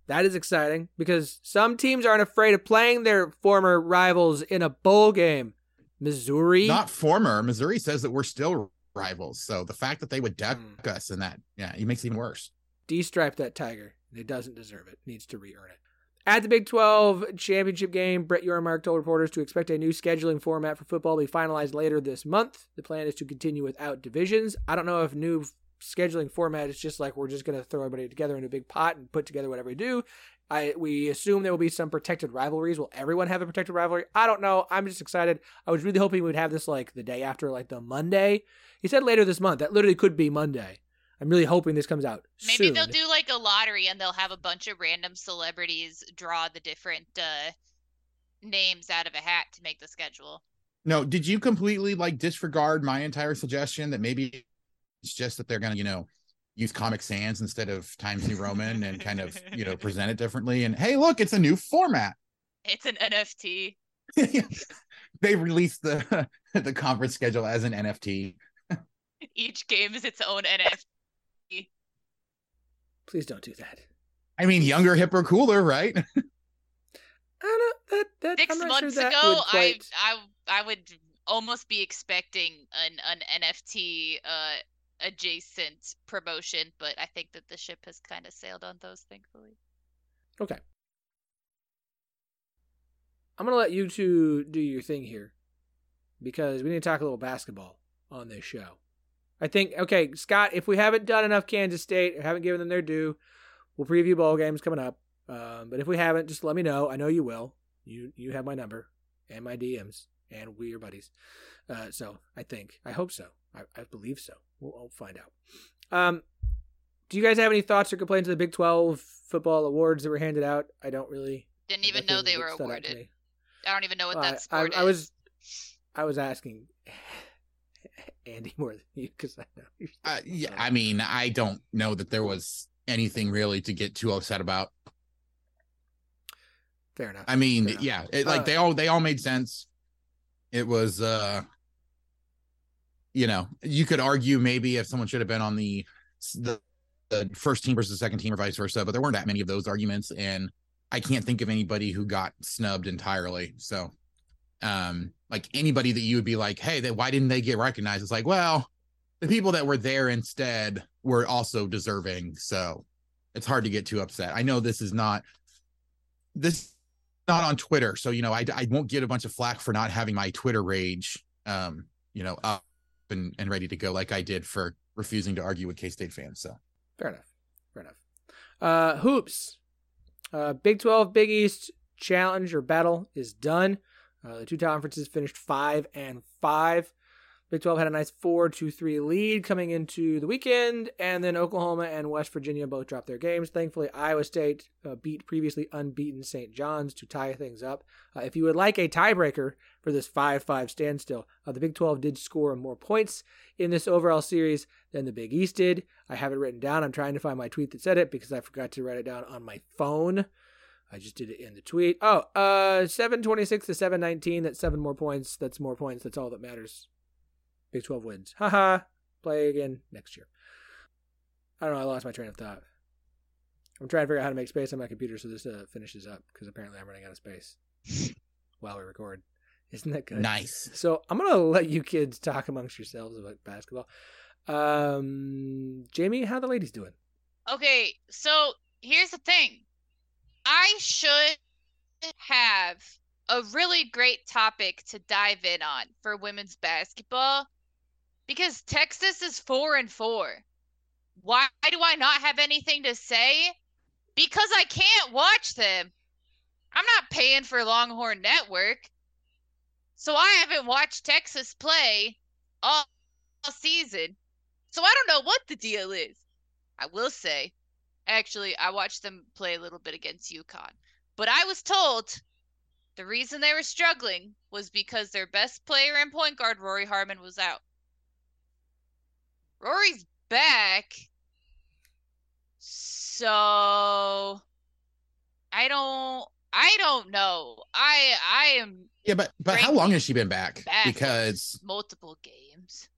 That is exciting because some teams aren't afraid of playing their former rivals in a bowl game. Missouri. not former Missouri says that we're still rivals. So the fact that they would duck Hmm. us in that, yeah, it makes it even worse. de-stripe that tiger. It doesn't deserve it. Needs to re-earn it. At the Big 12 championship game, Brett Yormark told reporters to expect a new scheduling format for football to be finalized later this month. The plan is to continue without divisions. I don't know if new scheduling format is just like we're just going to throw everybody together in a big pot and put together whatever we do. I we assume there will be some protected rivalries. Will everyone have a protected rivalry? I don't know. I'm just excited. I was really hoping we'd have this like the day after, like the Monday. He said later this month. That literally could be Monday. I'm really hoping this comes out. Maybe soon. they'll do like a lottery and they'll have a bunch of random celebrities draw the different uh, names out of a hat to make the schedule. No, did you completely like disregard my entire suggestion that maybe it's just that they're gonna, you know, use Comic Sans instead of Times New Roman and kind of, you know, present it differently? And hey, look, it's a new format. It's an NFT. they released the the conference schedule as an NFT. Each game is its own NFT. Please don't do that. I mean, younger, hipper, cooler, right? I don't that that Six I'm not sure months that ago, would I. I I would almost be expecting an an NFT uh adjacent promotion, but I think that the ship has kind of sailed on those, thankfully. Okay. I'm gonna let you two do your thing here because we need to talk a little basketball on this show. I think okay, Scott. If we haven't done enough Kansas State or haven't given them their due, we'll preview bowl games coming up. Um, but if we haven't, just let me know. I know you will. You you have my number and my DMs, and we are buddies. Uh, so I think I hope so. I, I believe so. We'll, we'll find out. Um, do you guys have any thoughts or complaints of the Big Twelve football awards that were handed out? I don't really. Didn't even know they were awarded. I don't even know what Well, that sport I, I is. was I was asking Andy more than you because I know. You're Uh, yeah, I mean, I don't know that there was anything really to get too upset about. fair enough. I mean, enough. yeah, it, like Uh, they all they all made sense. It was uh you know, you could argue maybe if someone should have been on the the, the first team versus the second team or vice versa, but there weren't that many of those arguments and I can't think of anybody who got snubbed entirely. So um like anybody that you would be like, "Hey, they, why didn't they get recognized?" It's like, well, the people that were there instead were also deserving. So it's hard to get too upset. I know this is not this not on Twitter, so you know I, I won't get a bunch of flack for not having my Twitter rage, um, you know, up and, and ready to go like I did for refusing to argue with K State fans. So Fair enough. Fair enough. Uh, hoops. Uh, Big 12, Big East challenge or battle is done. Uh, the two conferences finished five and five. Big 12 had a nice 4 2 3 lead coming into the weekend, and then Oklahoma and West Virginia both dropped their games. Thankfully, Iowa State uh, beat previously unbeaten St. John's to tie things up. Uh, if you would like a tiebreaker for this 5 5 standstill, uh, the Big 12 did score more points in this overall series than the Big East did. I have it written down. I'm trying to find my tweet that said it because I forgot to write it down on my phone. I just did it in the tweet. Oh, uh, 726 to 719. That's seven more points. That's more points. That's all that matters. Big 12 wins. Haha. Play again next year. I don't know. I lost my train of thought. I'm trying to figure out how to make space on my computer so this uh, finishes up because apparently I'm running out of space while we record. Isn't that good? nice. So I'm gonna let you kids talk amongst yourselves about basketball. Um, Jamie, how the ladies doing? Okay, so here's the thing. I should have a really great topic to dive in on for women's basketball because Texas is 4 and 4. Why do I not have anything to say? Because I can't watch them. I'm not paying for Longhorn Network. So I haven't watched Texas play all, all season. So I don't know what the deal is. I will say, actually, I watched them play a little bit against UConn. But I was told the reason they were struggling was because their best player and point guard, Rori Harmon, was out. Rori's back. So I don't I don't know. I I am Yeah, but but how long has she been back? back Because multiple games.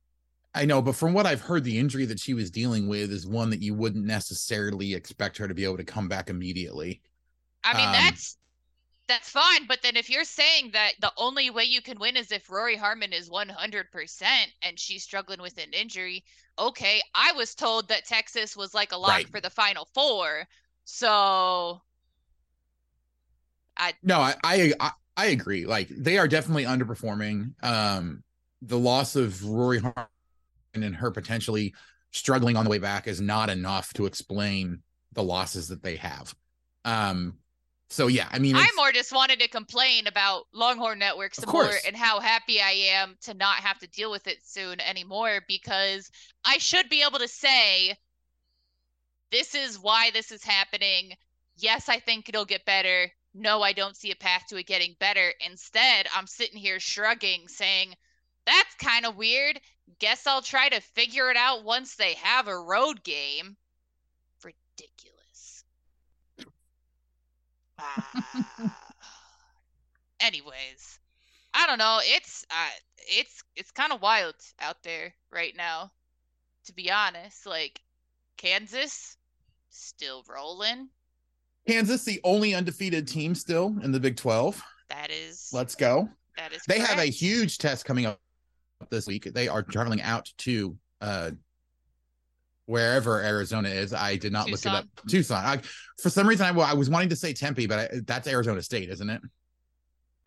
I know, but from what I've heard, the injury that she was dealing with is one that you wouldn't necessarily expect her to be able to come back immediately. I mean, Um, that's that's fine, but then if you're saying that the only way you can win is if Rori Harmon is 100% and she's struggling with an injury, okay, I was told that Texas was like a lock Right. for the final four. So I No, I, I I I agree. Like they are definitely underperforming. Um, the loss of Rori Harmon and her potentially struggling on the way back is not enough to explain the losses that they have. Um, so yeah, I mean, I more just wanted to complain about Longhorn Network Of some more course. and how happy I am to not have to deal with it soon anymore because I should be able to say, this is why this is happening. Yes, I think it'll get better. No, I don't see a path to it getting better. Instead, I'm sitting here shrugging, saying, that's kind of weird. Guess I'll try to figure it out once they have a road game. Ridiculous. Ah. Anyways, I don't know. It's uh, it's it's kind of wild out there right now. To be honest, like Kansas still rolling. Kansas, the only undefeated team still in the Big 12. That is Let's go. That is They have a huge test coming up this week. They are traveling out to uh wherever Arizona is. I did not look it up. Tucson. I, for some reason, I, wa- I was wanting to say Tempe, but I, that's Arizona State, isn't it?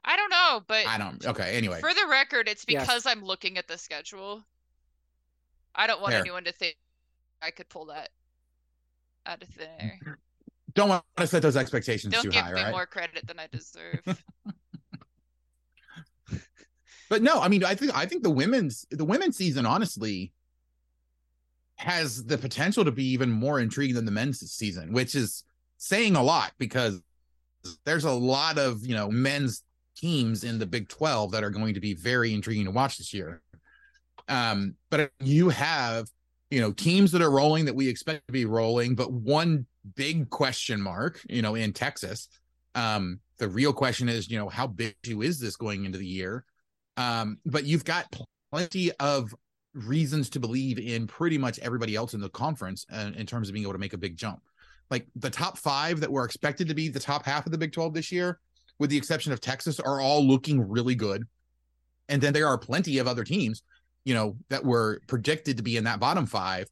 I don't know, but I don't. Okay. Anyway, for the record, it's Yes. because I'm looking at the schedule. I don't want Fair. anyone to think I could pull that out of thin air. don't want to set those expectations Don't too give high, me right? more credit than I deserve. But no, I mean, I think I think the women's the women's season honestly has the potential to be even more intriguing than the men's season, which is saying a lot because there's a lot of you know men's teams in the Big 12 that are going to be very intriguing to watch this year. Um, but you have you know teams that are rolling that we expect to be rolling, but one big question mark, you know, in Texas. Um, the real question is, you know, how big is this going into the year? Um, but you've got plenty of reasons to believe in pretty much everybody else in the conference uh, in terms of being able to make a big jump. Like the top five that were expected to be the top half of the Big 12 this year, with the exception of Texas, are all looking really good. And then there are plenty of other teams, you know, that were predicted to be in that bottom five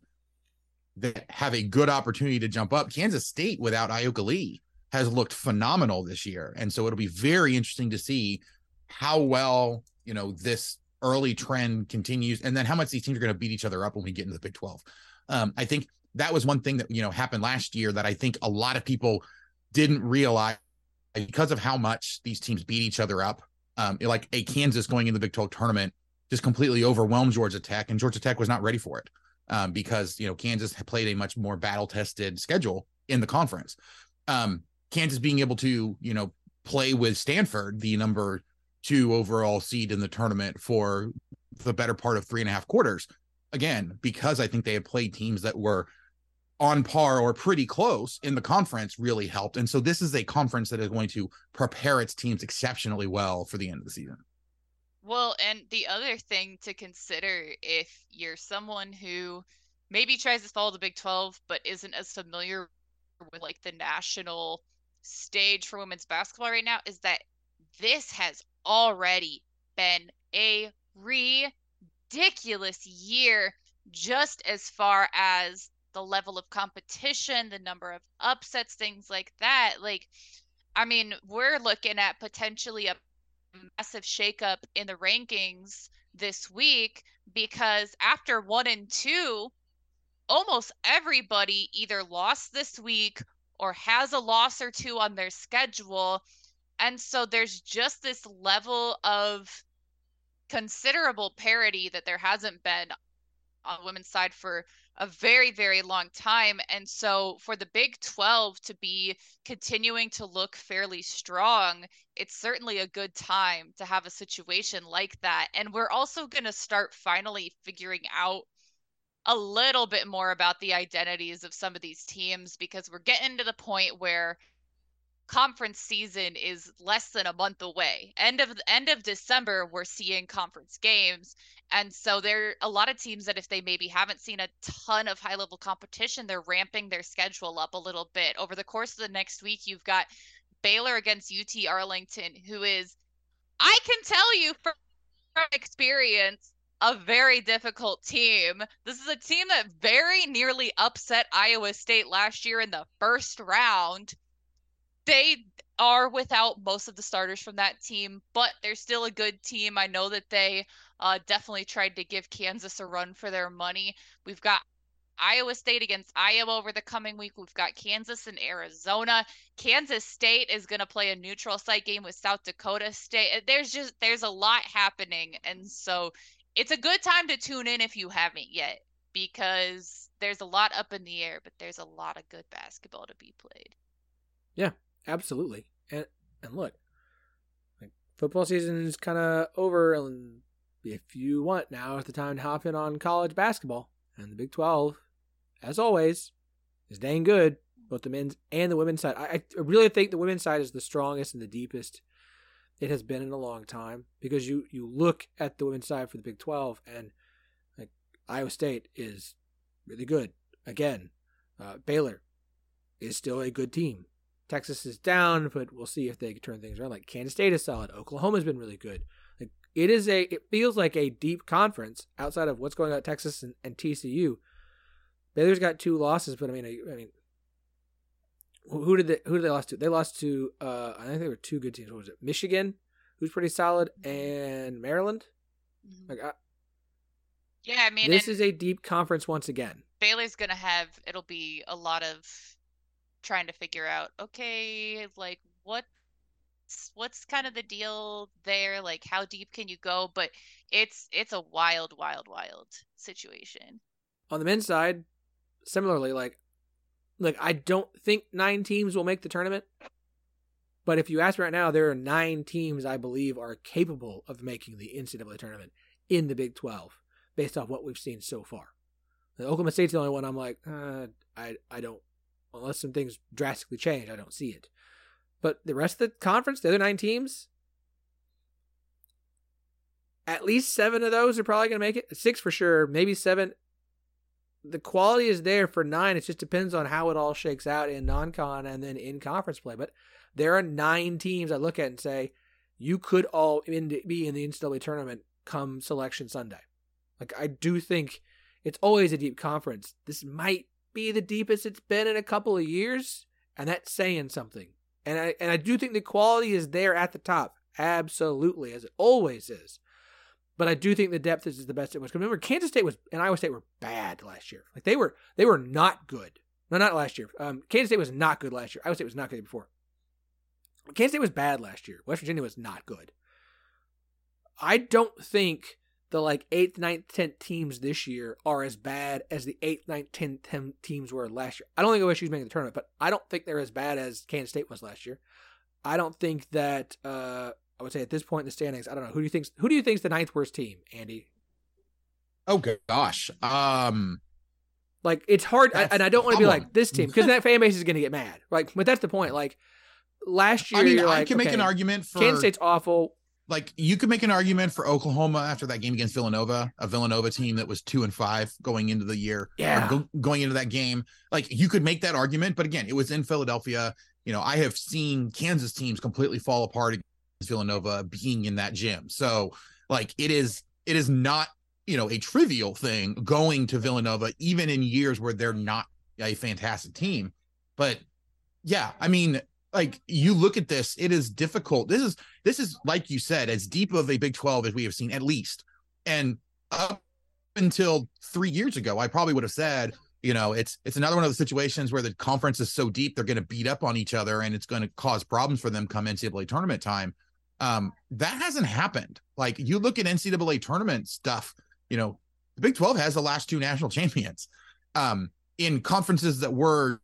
that have a good opportunity to jump up. Kansas State without Ayoka Lee has looked phenomenal this year. And so it'll be very interesting to see how well, you know, this early trend continues and then how much these teams are going to beat each other up when we get into the Big 12. Um, I think that was one thing that, you know, happened last year that I think a lot of people didn't realize because of how much these teams beat each other up. Um, like a Kansas going in the Big 12 tournament just completely overwhelmed Georgia Tech, and Georgia Tech was not ready for it um, because you know Kansas played a much more battle tested schedule in the conference. Um, Kansas being able to you know play with Stanford, the number two overall seed in the tournament for the better part of three and a half quarters. Again, because I think they had played teams that were on par or pretty close in the conference really helped. And so this is a conference that is going to prepare its teams exceptionally well for the end of the season. Well, and the other thing to consider if you're someone who maybe tries to follow the Big 12 but isn't as familiar with like the national stage for women's basketball right now is that this has already been a ridiculous year just as far as the level of competition, the number of upsets, things like that. Like I mean, we're looking at potentially a massive shakeup in the rankings this week because after one and two, almost everybody either lost this week or has a loss or two on their schedule. And so there's just this level of considerable parity that there hasn't been on the women's side for a very, very long time. And so for the Big 12 to be continuing to look fairly strong, it's certainly a good time to have a situation like that. And we're also going to start finally figuring out a little bit more about the identities of some of these teams because we're getting to the point where conference season is less than a month away. End of end of December we're seeing conference games. And so there are a lot of teams that if they maybe haven't seen a ton of high level competition, they're ramping their schedule up a little bit. Over the course of the next week, you've got Baylor against UT Arlington, who is I can tell you from experience a very difficult team. This is a team that very nearly upset Iowa State last year in the first round. They are without most of the starters from that team, but they're still a good team. I know that they uh, definitely tried to give Kansas a run for their money. We've got Iowa State against Iowa over the coming week. We've got Kansas and Arizona. Kansas State is going to play a neutral site game with South Dakota State. There's just there's a lot happening and so it's a good time to tune in if you haven't yet because there's a lot up in the air, but there's a lot of good basketball to be played. Yeah, absolutely. And and look, like football season is kind of over, and if you want, now is the time to hop in on college basketball. And the Big Twelve, as always, is dang good, both the men's and the women's side. I, I really think the women's side is the strongest and the deepest it has been in a long time because you you look at the women's side for the Big 12 and like Iowa State is really good again. Uh, Baylor is still a good team. Texas is down, but we'll see if they can turn things around. Like Kansas State is solid. Oklahoma's been really good. Like it is a it feels like a deep conference outside of what's going on at Texas and, and TCU. Baylor's got two losses, but I mean, I, I mean, who did they who did they lost to? They lost to uh, I think they were two good teams. What was it? Michigan, who's pretty solid, and Maryland. Mhm. Like I, Yeah, I mean, this is a deep conference once again. Baylor's gonna have it'll be a lot of trying to figure out, okay, like what what's kind of the deal there? Like how deep can you go? But it's it's a wild, wild, wild situation. On the men's side, similarly, like like I don't think nine teams will make the tournament. But if you ask me right now, there are nine teams I believe are capable of making the NCAA tournament in the Big Twelve, based off what we've seen so far. The Oklahoma State's the only one I'm like, uh, I I don't unless some things drastically change, I don't see it. But the rest of the conference, the other nine teams, at least seven of those are probably going to make it. Six for sure, maybe seven. The quality is there for nine. It just depends on how it all shakes out in non-con and then in conference play. But there are nine teams I look at and say you could all be in the NCAA tournament come Selection Sunday. Like I do think it's always a deep conference. This might be the deepest it's been in a couple of years, and that's saying something. And I and I do think the quality is there at the top, absolutely, as it always is. But I do think the depth is the best it was. Remember, Kansas State was and Iowa State were bad last year. Like they were they were not good. No, not last year. Um, Kansas State was not good last year. Iowa State was not good before. Kansas State was bad last year. West Virginia was not good. I don't think the like eighth, ninth, tenth teams this year are as bad as the eighth, ninth, tenth teams were last year. I don't think OSU's making the tournament, but I don't think they're as bad as Kansas State was last year. I don't think that uh, I would say at this point in the standings, I don't know who do you think who do you think's the ninth worst team, Andy? Oh gosh. Um Like it's hard, I, and I don't want to be like this team because that fan base is going to get mad. Like, but that's the point. Like last year, I mean, I like, can make an argument for Kansas State's awful. Like you could make an argument for Oklahoma after that game against Villanova, a Villanova team that was two and five going into the year, Yeah. go- going into that game. Like you could make that argument, but again, it was in Philadelphia. You know, I have seen Kansas teams completely fall apart against Villanova being in that gym. So, like, it is it is not you know a trivial thing going to Villanova, even in years where they're not a fantastic team. But yeah, I mean, like you look at this, it is difficult. This is this is like you said, as deep of a Big 12 as we have seen, at least. And up until three years ago, I probably would have said, you know, it's it's another one of the situations where the conference is so deep they're going to beat up on each other and it's going to cause problems for them come NCAA tournament time. Um, that hasn't happened. Like you look at NCAA tournament stuff, you know, the Big 12 has the last two national champions um, in conferences that were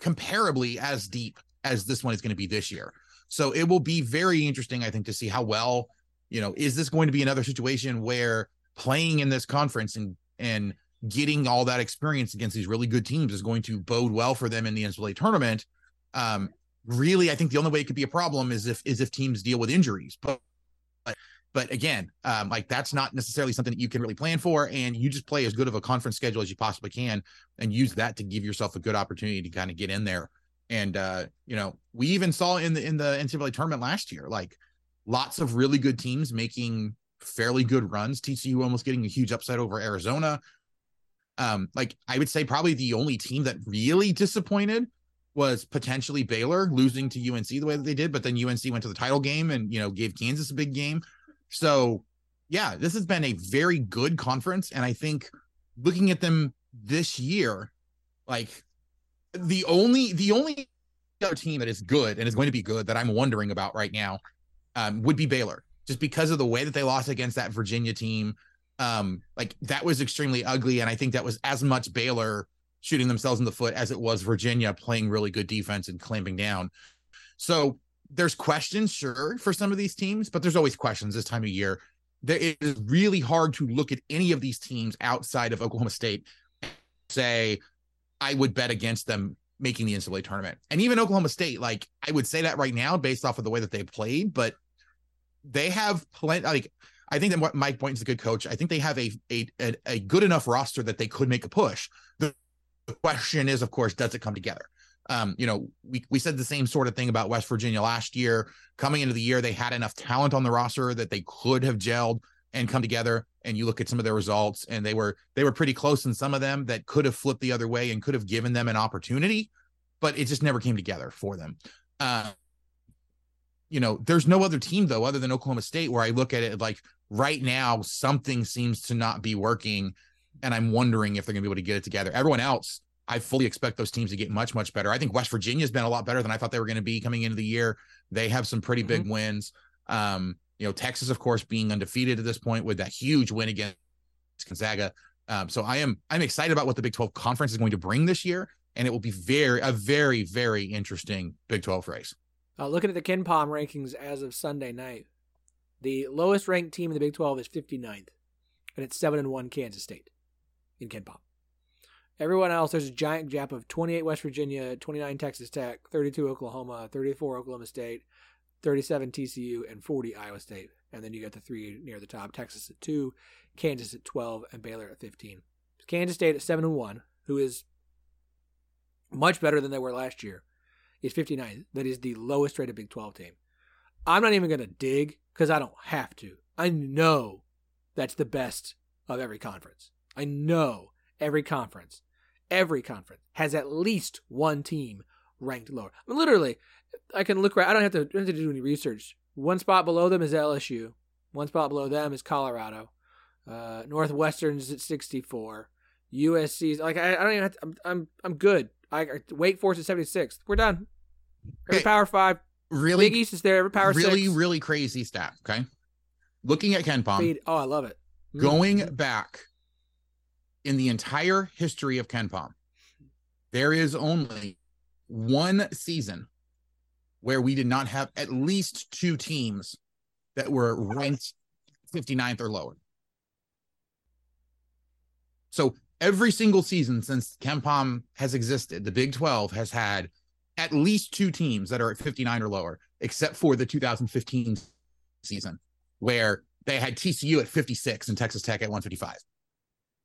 comparably as deep as this one is going to be this year. So it will be very interesting, I think, to see how well, you know, is this going to be another situation where playing in this conference and and getting all that experience against these really good teams is going to bode well for them in the NCAA tournament. Um, really, I think the only way it could be a problem is if is if teams deal with injuries. But but, again, um, like that's not necessarily something that you can really plan for, and you just play as good of a conference schedule as you possibly can, and use that to give yourself a good opportunity to kind of get in there. And uh, you know, we even saw in the in the NCAA tournament last year, like lots of really good teams making fairly good runs. TCU almost getting a huge upset over Arizona. Um, like I would say, probably the only team that really disappointed was potentially Baylor losing to UNC the way that they did, but then UNC went to the title game and you know gave Kansas a big game. So yeah, this has been a very good conference, and I think looking at them this year, like the only the only other team that is good and is going to be good that I'm wondering about right now um, would be Baylor, just because of the way that they lost against that Virginia team. Um, like that was extremely ugly, and I think that was as much Baylor shooting themselves in the foot as it was Virginia playing really good defense and clamping down. So there's questions, sure, for some of these teams, but there's always questions this time of year. There it is really hard to look at any of these teams outside of Oklahoma State say I would bet against them making the NCAA tournament. And even Oklahoma State, like I would say that right now based off of the way that they played, but they have plenty like I think that what Mike Boynton's a good coach. I think they have a, a a good enough roster that they could make a push. The, the question is, of course, does it come together? Um, you know, we we said the same sort of thing about West Virginia last year. Coming into the year, they had enough talent on the roster that they could have gelled and come together. And you look at some of their results, and they were they were pretty close in some of them that could have flipped the other way and could have given them an opportunity, but it just never came together for them. Uh, you know, there's no other team though, other than Oklahoma State, where I look at it like right now something seems to not be working, and I'm wondering if they're gonna be able to get it together. Everyone else I fully expect those teams to get much, much better. I think West Virginia's been a lot better than I thought they were going to be coming into the year. They have some pretty mm-hmm. big wins. Um, you know, Texas, of course, being undefeated at this point with that huge win against Gonzaga. Um, so I am I'm excited about what the Big 12 conference is going to bring this year, and it will be very a very very interesting Big 12 race. Uh, looking at the KenPom rankings as of Sunday night, the lowest ranked team in the Big 12 is 59th, and it's seven and one Kansas State in KenPom. Everyone else, there's a giant gap of 28 West Virginia, 29 Texas Tech, 32 Oklahoma, 34 Oklahoma State, 37 TCU, and 40 Iowa State. And then you got the three near the top Texas at 2, Kansas at 12, and Baylor at 15. Kansas State at 7 and 1, who is much better than they were last year, is 59. That is the lowest rated Big 12 team. I'm not even going to dig because I don't have to. I know that's the best of every conference. I know every conference, every conference has at least one team ranked lower. I mean, literally, I can look right. I don't have to, don't have to do any research. One spot below them is LSU. One spot below them is Colorado. Uh, Northwestern's at 64. USC's like I, I don't even. Have to, I'm I'm I'm good. I Wake Forest at 76. We're done. Every okay. Power Five. Really, Big East is there. Every Power really, Six. really crazy stat. Okay, looking at KenPom. Oh, I love it. Going mm-hmm. back in the entire history of KenPom, there is only one season where we did not have at least two teams that were ranked 59th or lower. So every single season since KenPom has existed, the Big 12 has had at least two teams that are at 59 or lower, except for the 2015 season where they had TCU at 56 and Texas Tech at 155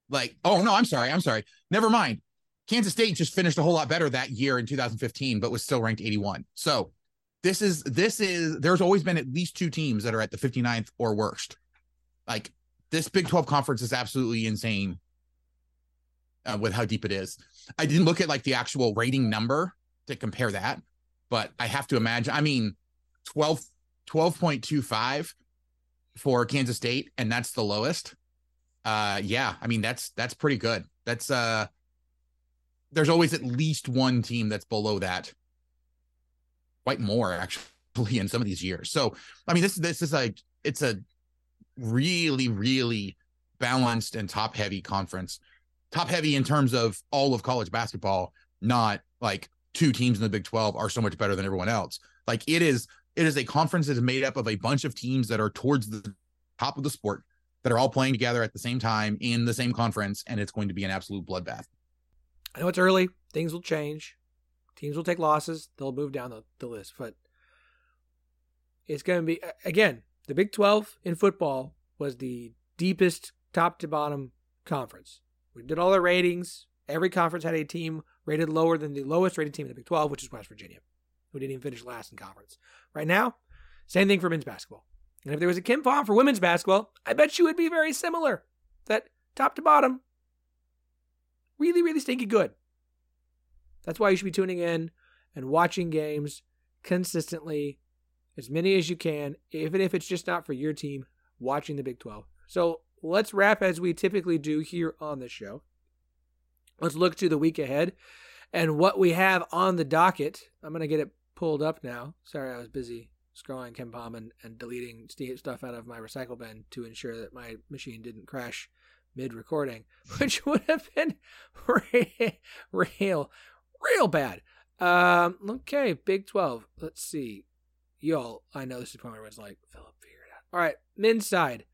like, oh no, I'm sorry, I'm sorry. Never mind. Kansas State just finished a whole lot better that year in 2015, but was still ranked 81. So this is this is there's always been at least two teams that are at the 59th or worst. Like this Big 12 conference is absolutely insane uh, with how deep it is. I didn't look at like the actual rating number to compare that, but I have to imagine. I mean, 12 12.25 for Kansas State, and that's the lowest uh yeah i mean that's that's pretty good that's uh there's always at least one team that's below that. Quite more actually in some of these years. So i mean this this is a it's a really really balanced and top heavy conference. Top heavy in terms of all of college basketball not like two teams in the big 12 are so much better than everyone else. Like it is it is a conference that is made up of a bunch of teams that are towards the top of the sport that are all playing together at the same time in the same conference, and it's going to be an absolute bloodbath. I know it's early; things will change. Teams will take losses; they'll move down the, the list, but it's going to be again the Big Twelve in football was the deepest top to bottom conference. We did all the ratings. Every conference had a team rated lower than the lowest rated team in the Big 12, which is West Virginia, who didn't even finish last in conference. Right now, same thing for men's basketball. And if there was a Kim KenPom for women's basketball, I bet you it would be very similar. That top to bottom, really, really stinky good. That's why you should be tuning in and watching games consistently, as many as you can, even if it's just not for your team, watching the Big 12. So let's wrap as we typically do here on the show. Let's look to the week ahead and what we have on the docket. I'm going to get it pulled up now. Sorry, I was busy scrolling KenPom and, and deleting stuff out of my recycle bin to ensure that my machine didn't crash mid recording, which would have been real, real bad. Um, okay, Big 12. Let's see. Y'all, I know this is probably everyone's like, Phillip, figure it out. All right, men's side.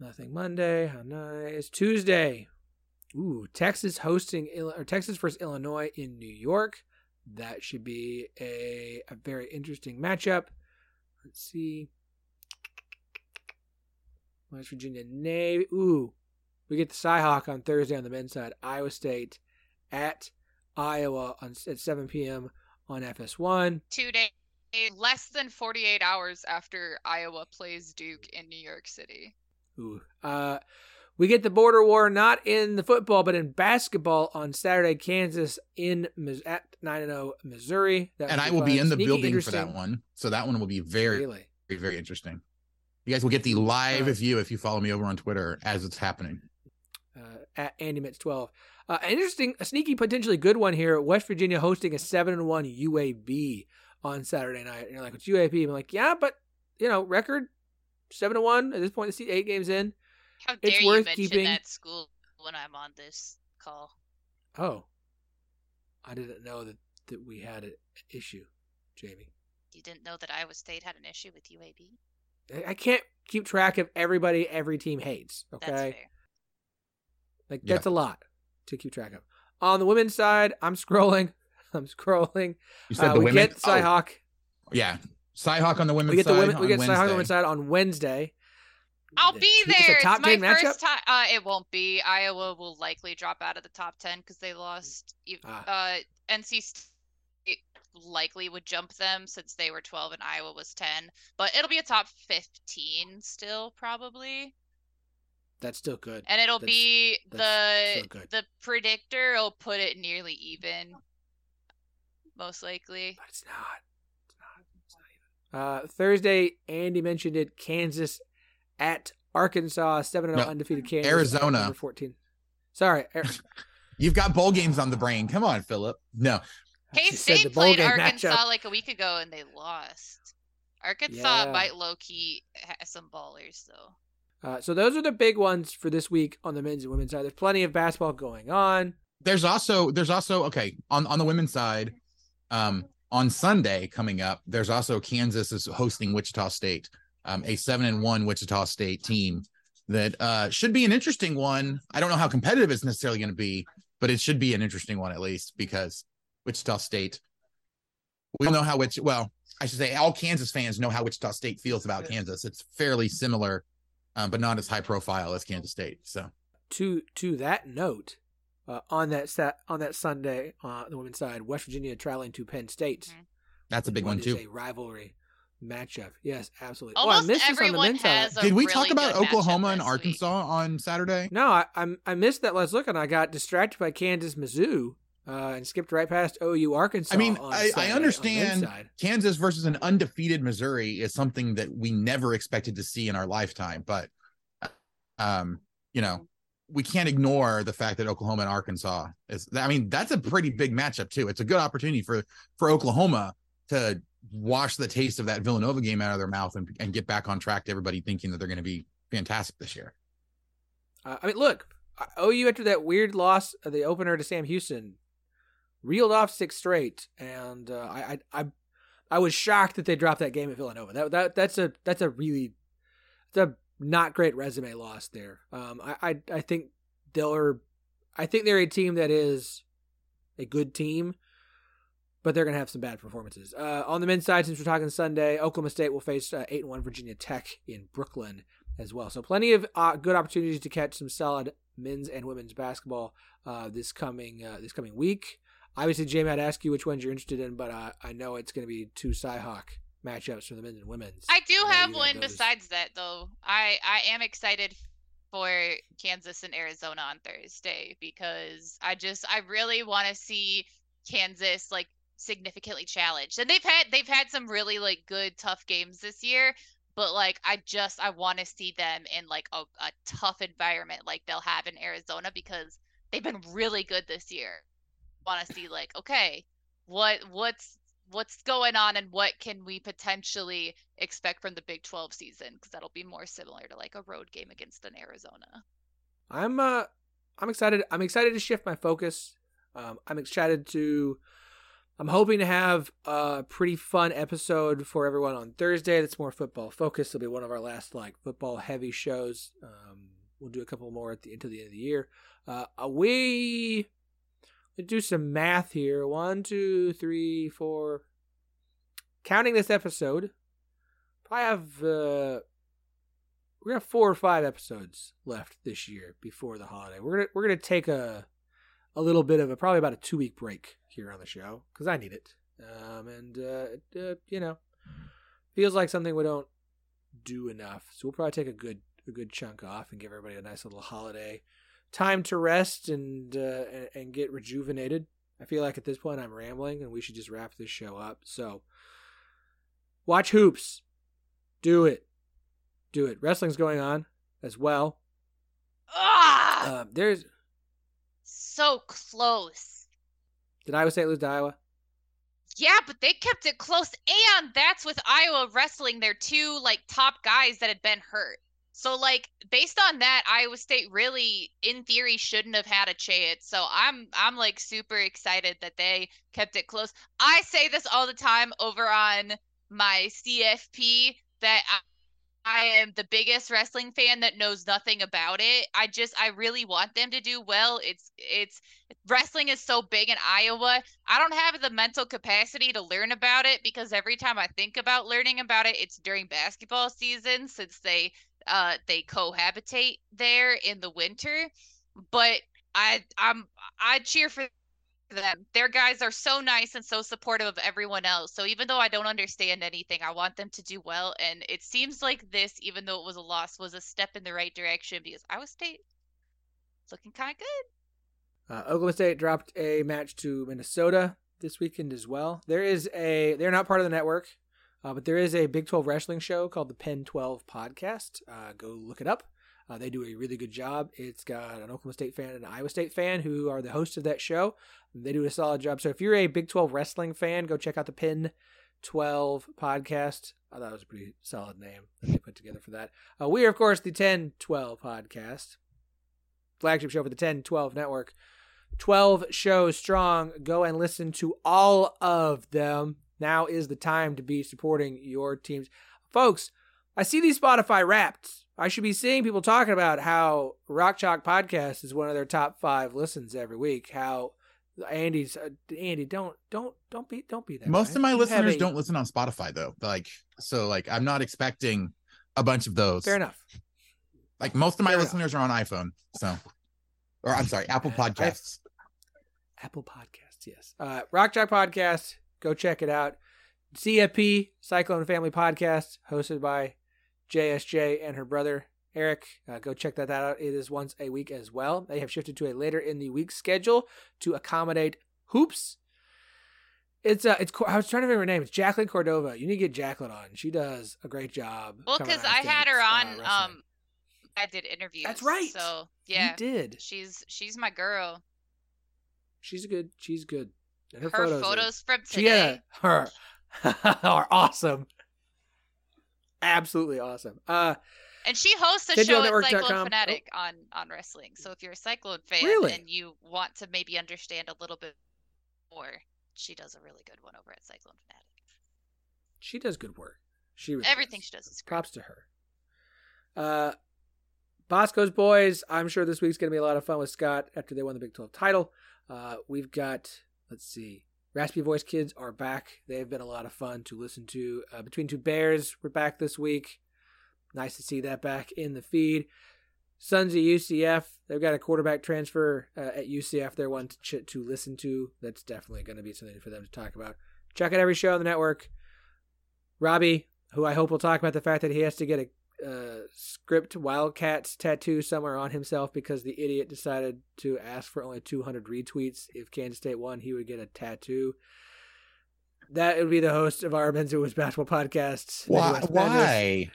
Nothing Monday. How nice. Tuesday. Ooh, Texas hosting or Texas versus Illinois in New York. That should be a, a very interesting matchup. Let's see. West Virginia Navy. Ooh, we get the Cyhawk on Thursday on the men's side. Iowa State at Iowa on, at 7 p.m. on FS1. Two days, less than 48 hours after Iowa plays Duke in New York City. Ooh. Uh, we get the border war not in the football, but in basketball on Saturday. Kansas in at nine and zero Missouri. That and I will be in the building for that one, so that one will be very, really? very, very interesting. You guys will get the live uh, view if you follow me over on Twitter as it's happening. Uh, at Andy Mitz twelve. Uh, an interesting, a sneaky, potentially good one here. West Virginia hosting a seven and one UAB on Saturday night. And you're like, it's UAB. I'm like, yeah, but you know, record seven to one at this point. The eight games in. How dare it's you worth mention keeping... that school when I'm on this call? Oh, I didn't know that that we had an issue, Jamie. You didn't know that Iowa State had an issue with UAB? I can't keep track of everybody every team hates. Okay, like yeah. that's a lot to keep track of. On the women's side, I'm scrolling. I'm scrolling. You said uh, the we women? get Cyhawk. Oh. Yeah, Cyhawk on the women's we get the women, we get Cyhawk on the women's side on Wednesday. I'll be there. It's, top it's my first time. Uh, it won't be. Iowa will likely drop out of the top ten because they lost. Ah. Uh, NC State likely would jump them since they were twelve and Iowa was ten. But it'll be a top fifteen still probably. That's still good. And it'll that's, be the the predictor will put it nearly even. Most likely. But it's not. It's not. It's not even. Uh, Thursday, Andy mentioned it. Kansas at Arkansas, 7 0 undefeated Kansas. Arizona. 14. Sorry. You've got bowl games on the brain. Come on, Philip. No. K State played Arkansas matchup. like a week ago and they lost. Arkansas yeah. might low key have some ballers though. Uh, so those are the big ones for this week on the men's and women's side. There's plenty of basketball going on. There's also there's also okay on on the women's side. Um, on Sunday coming up, there's also Kansas is hosting Wichita State um, a seven and one Wichita State team that uh, should be an interesting one. I don't know how competitive it's necessarily going to be, but it should be an interesting one at least because Wichita State. We all know how which well, I should say all Kansas fans know how Wichita State feels about Kansas. It's fairly similar, um, but not as high profile as Kansas State. So to to that note, uh, on that set on that Sunday on uh, the women's side, West Virginia traveling to Penn State. Mm-hmm. That's a big one too. A rivalry matchup. Yes, absolutely. Almost oh, I everyone has Did we really talk about Oklahoma and Arkansas week. on Saturday? No, I, I, I missed that last look, and I got distracted by Kansas Mizzou. Uh, and skipped right past OU Arkansas. I mean, I, Saturday, I, understand Kansas versus an undefeated Missouri is something that we never expected to see in our lifetime, but um, you know, we can't ignore the fact that Oklahoma and Arkansas is. I mean, that's a pretty big matchup too. It's a good opportunity for for Oklahoma to wash the taste of that Villanova game out of their mouth and, and get back on track to everybody thinking that they're going to be fantastic this year. Uh, I mean, look, OU after that weird loss of the opener to Sam Houston, reeled off six straight, and uh, I, I, I, I was shocked that they dropped that game at Villanova. That that that's a that's a really, it's a not great resume loss there. Um, I, I I think they're, I think they're a team that is a good team but they're to have some bad performances. Uh, on the men's side, since we're talking Sunday, Oklahoma State will face uh, eight and one Virginia Tech in Brooklyn as well. So plenty of uh, good opportunities to catch some solid men's and women's basketball uh, this coming uh, this coming week. Obviously, Jamie, I'd ask you which ones you're interested in, but uh, I know it's going to be two Cyhawk matchups for the men's and women's. I do I have one besides that, though. I I am excited for Kansas and Arizona on Thursday because I just I really want to see Kansas like significantly challenged. And they've had they've had some really like good tough games this year, but like I just I want to see them in like a, a tough environment like they'll have in Arizona because they've been really good this year. Want to see like okay, what what's what's going on and what can we potentially expect from the Big 12 season because that'll be more similar to like a road game against an Arizona. I'm uh I'm excited I'm excited to shift my focus. Um, I'm excited to I'm hoping to have a pretty fun episode for everyone on Thursday. That's more football focused. It'll be one of our last like football heavy shows. Um, we'll do a couple more at the into the end of the year. Uh, we do some math here. One, two, three, four. Counting this episode, I have uh, gonna have four or five episodes left this year before the holiday. We're gonna we're gonna take a a little bit of a probably about a two week break here on the show because I need it. Um, and uh, uh, you know, feels like something we don't do enough. So we'll probably take a good a good chunk off and give everybody a nice little holiday time to rest and uh, and, get rejuvenated. I feel like at this point I'm rambling and we should just wrap this show up. So watch hoops. Do it. Do it. Wrestling's going on as well. Ah, Uh, there's so close. did Iowa State lose to Iowa? Yeah, but they kept it close, and that's with Iowa wrestling their two like top guys that had been hurt. So like based on that, Iowa State really, in theory, shouldn't have had a chance. So I'm I'm like super excited that they kept it close. I say this all the time over on my CFP that I, I am the biggest wrestling fan that knows nothing about it. I just I really want them to do well. It's it's wrestling is so big in Iowa. I don't have the mental capacity to learn about it because every time I think about learning about it, it's during basketball season since they uh they cohabitate there in the winter. But I I'm I cheer for them. Their guys are so nice and so supportive of everyone else. So even though I don't understand anything, I want them to do well. And it seems like this, even though it was a loss, was a step in the right direction because Iowa State looking kind of good. Uh, Oklahoma State dropped a match to Minnesota this weekend as well. There is a they're not part of the network, uh, but there is a Big 12 wrestling show called the Pen 12 Podcast. Uh, go look it up. Uh, they do a really good job. It's got an Oklahoma State fan and an Iowa State fan who are the hosts of that show. They do a solid job. So if you're a Big 12 wrestling fan, go check out the Pen 12 Podcast. I thought it was a pretty solid name that they put together for that. Uh, we are, of course, the 10 12 Podcast, flagship show for the 10 12 network. 12 shows strong. Go and listen to all of them. Now is the time to be supporting your teams. Folks, I see these Spotify wrapped. I should be seeing people talking about how Rock Chalk Podcast is one of their top five listens every week. How Andy's uh, Andy, don't don't don't be don't be that. Most way. of my You listeners a- don't listen on Spotify though. Like so like I'm not expecting a bunch of those. Fair enough. Like most of my Fair enough. listeners are on iPhone. So or I'm sorry, Apple I- Podcasts. Apple Podcasts, yes. Uh, Rock Chalk Podcast, go check it out. CFP, Cyclone Family Podcast, hosted by JSJ and her brother Eric. Uh, go check that out. It is once a week as well. They have shifted to a later in the week schedule to accommodate hoops. It's uh, it's I was trying to remember her name. It's Jacqueline Cordova. You need to get Jacqueline on. She does a great job. Well, because I had her uh, on. wrestling. um, I did interviews. That's right. So You yeah, did. she's she's my girl. She's a good. She's good. And Her, photos, photos, are- from today. yeah, her are awesome. Absolutely awesome. Uh, And she hosts a show at Cyclone. Oh. Fanatic on on wrestling. So if you're a Cyclone fan Really? and you want to maybe understand a little bit more, she does a really good one over at Cyclone Fanatic. she does good work. She really Everything does. she does is great. Props to her. Uh, Bosco's boys. I'm sure this week's gonna be a lot of fun with Scott after they won the Big 12 title. Uh, we've got let's see, Raspy Voice Kids are back. They've been a lot of fun to listen to. Uh, Between Two Bears, we're back this week. Nice to see that back in the feed. Sons of UCF, they've got a quarterback transfer uh, at UCF. They're one to, ch- to listen to. That's definitely going to be something for them to talk about. Check out every show on the network. Robbie, who I hope will talk about the fact that he has to get a uh, script Wildcats tattoo somewhere on himself because the idiot decided to ask for only 200 retweets. If Kansas State won, he would get a tattoo. That would be the host of our Men's Was basketball podcast. Why why?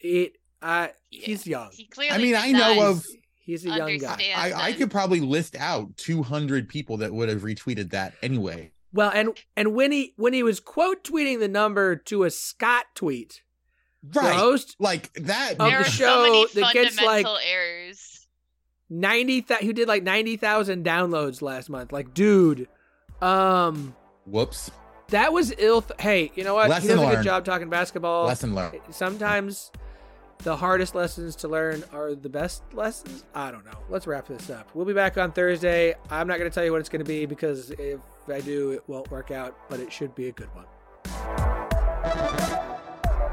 It, I, Yeah. he's young. He clearly I mean, I know of He's a young guy. understand I, I could probably list out 200 people that would have retweeted that anyway. Well, and and when he when he was quote tweeting the number to a Scott tweet, the Right. host Like that. of the show so many that gets, like, errors. ninety th- who did like ninety thousand downloads last month. Like, dude, um, Whoops. that was ill. Th- hey, you know what? he Lesson does a good job talking basketball. Lesson learned. Sometimes the hardest lessons to learn are the best lessons. I don't know. Let's wrap this up. We'll be back on Thursday. I'm not going to tell you what it's going to be because if I do, it won't work out, but it should be a good one.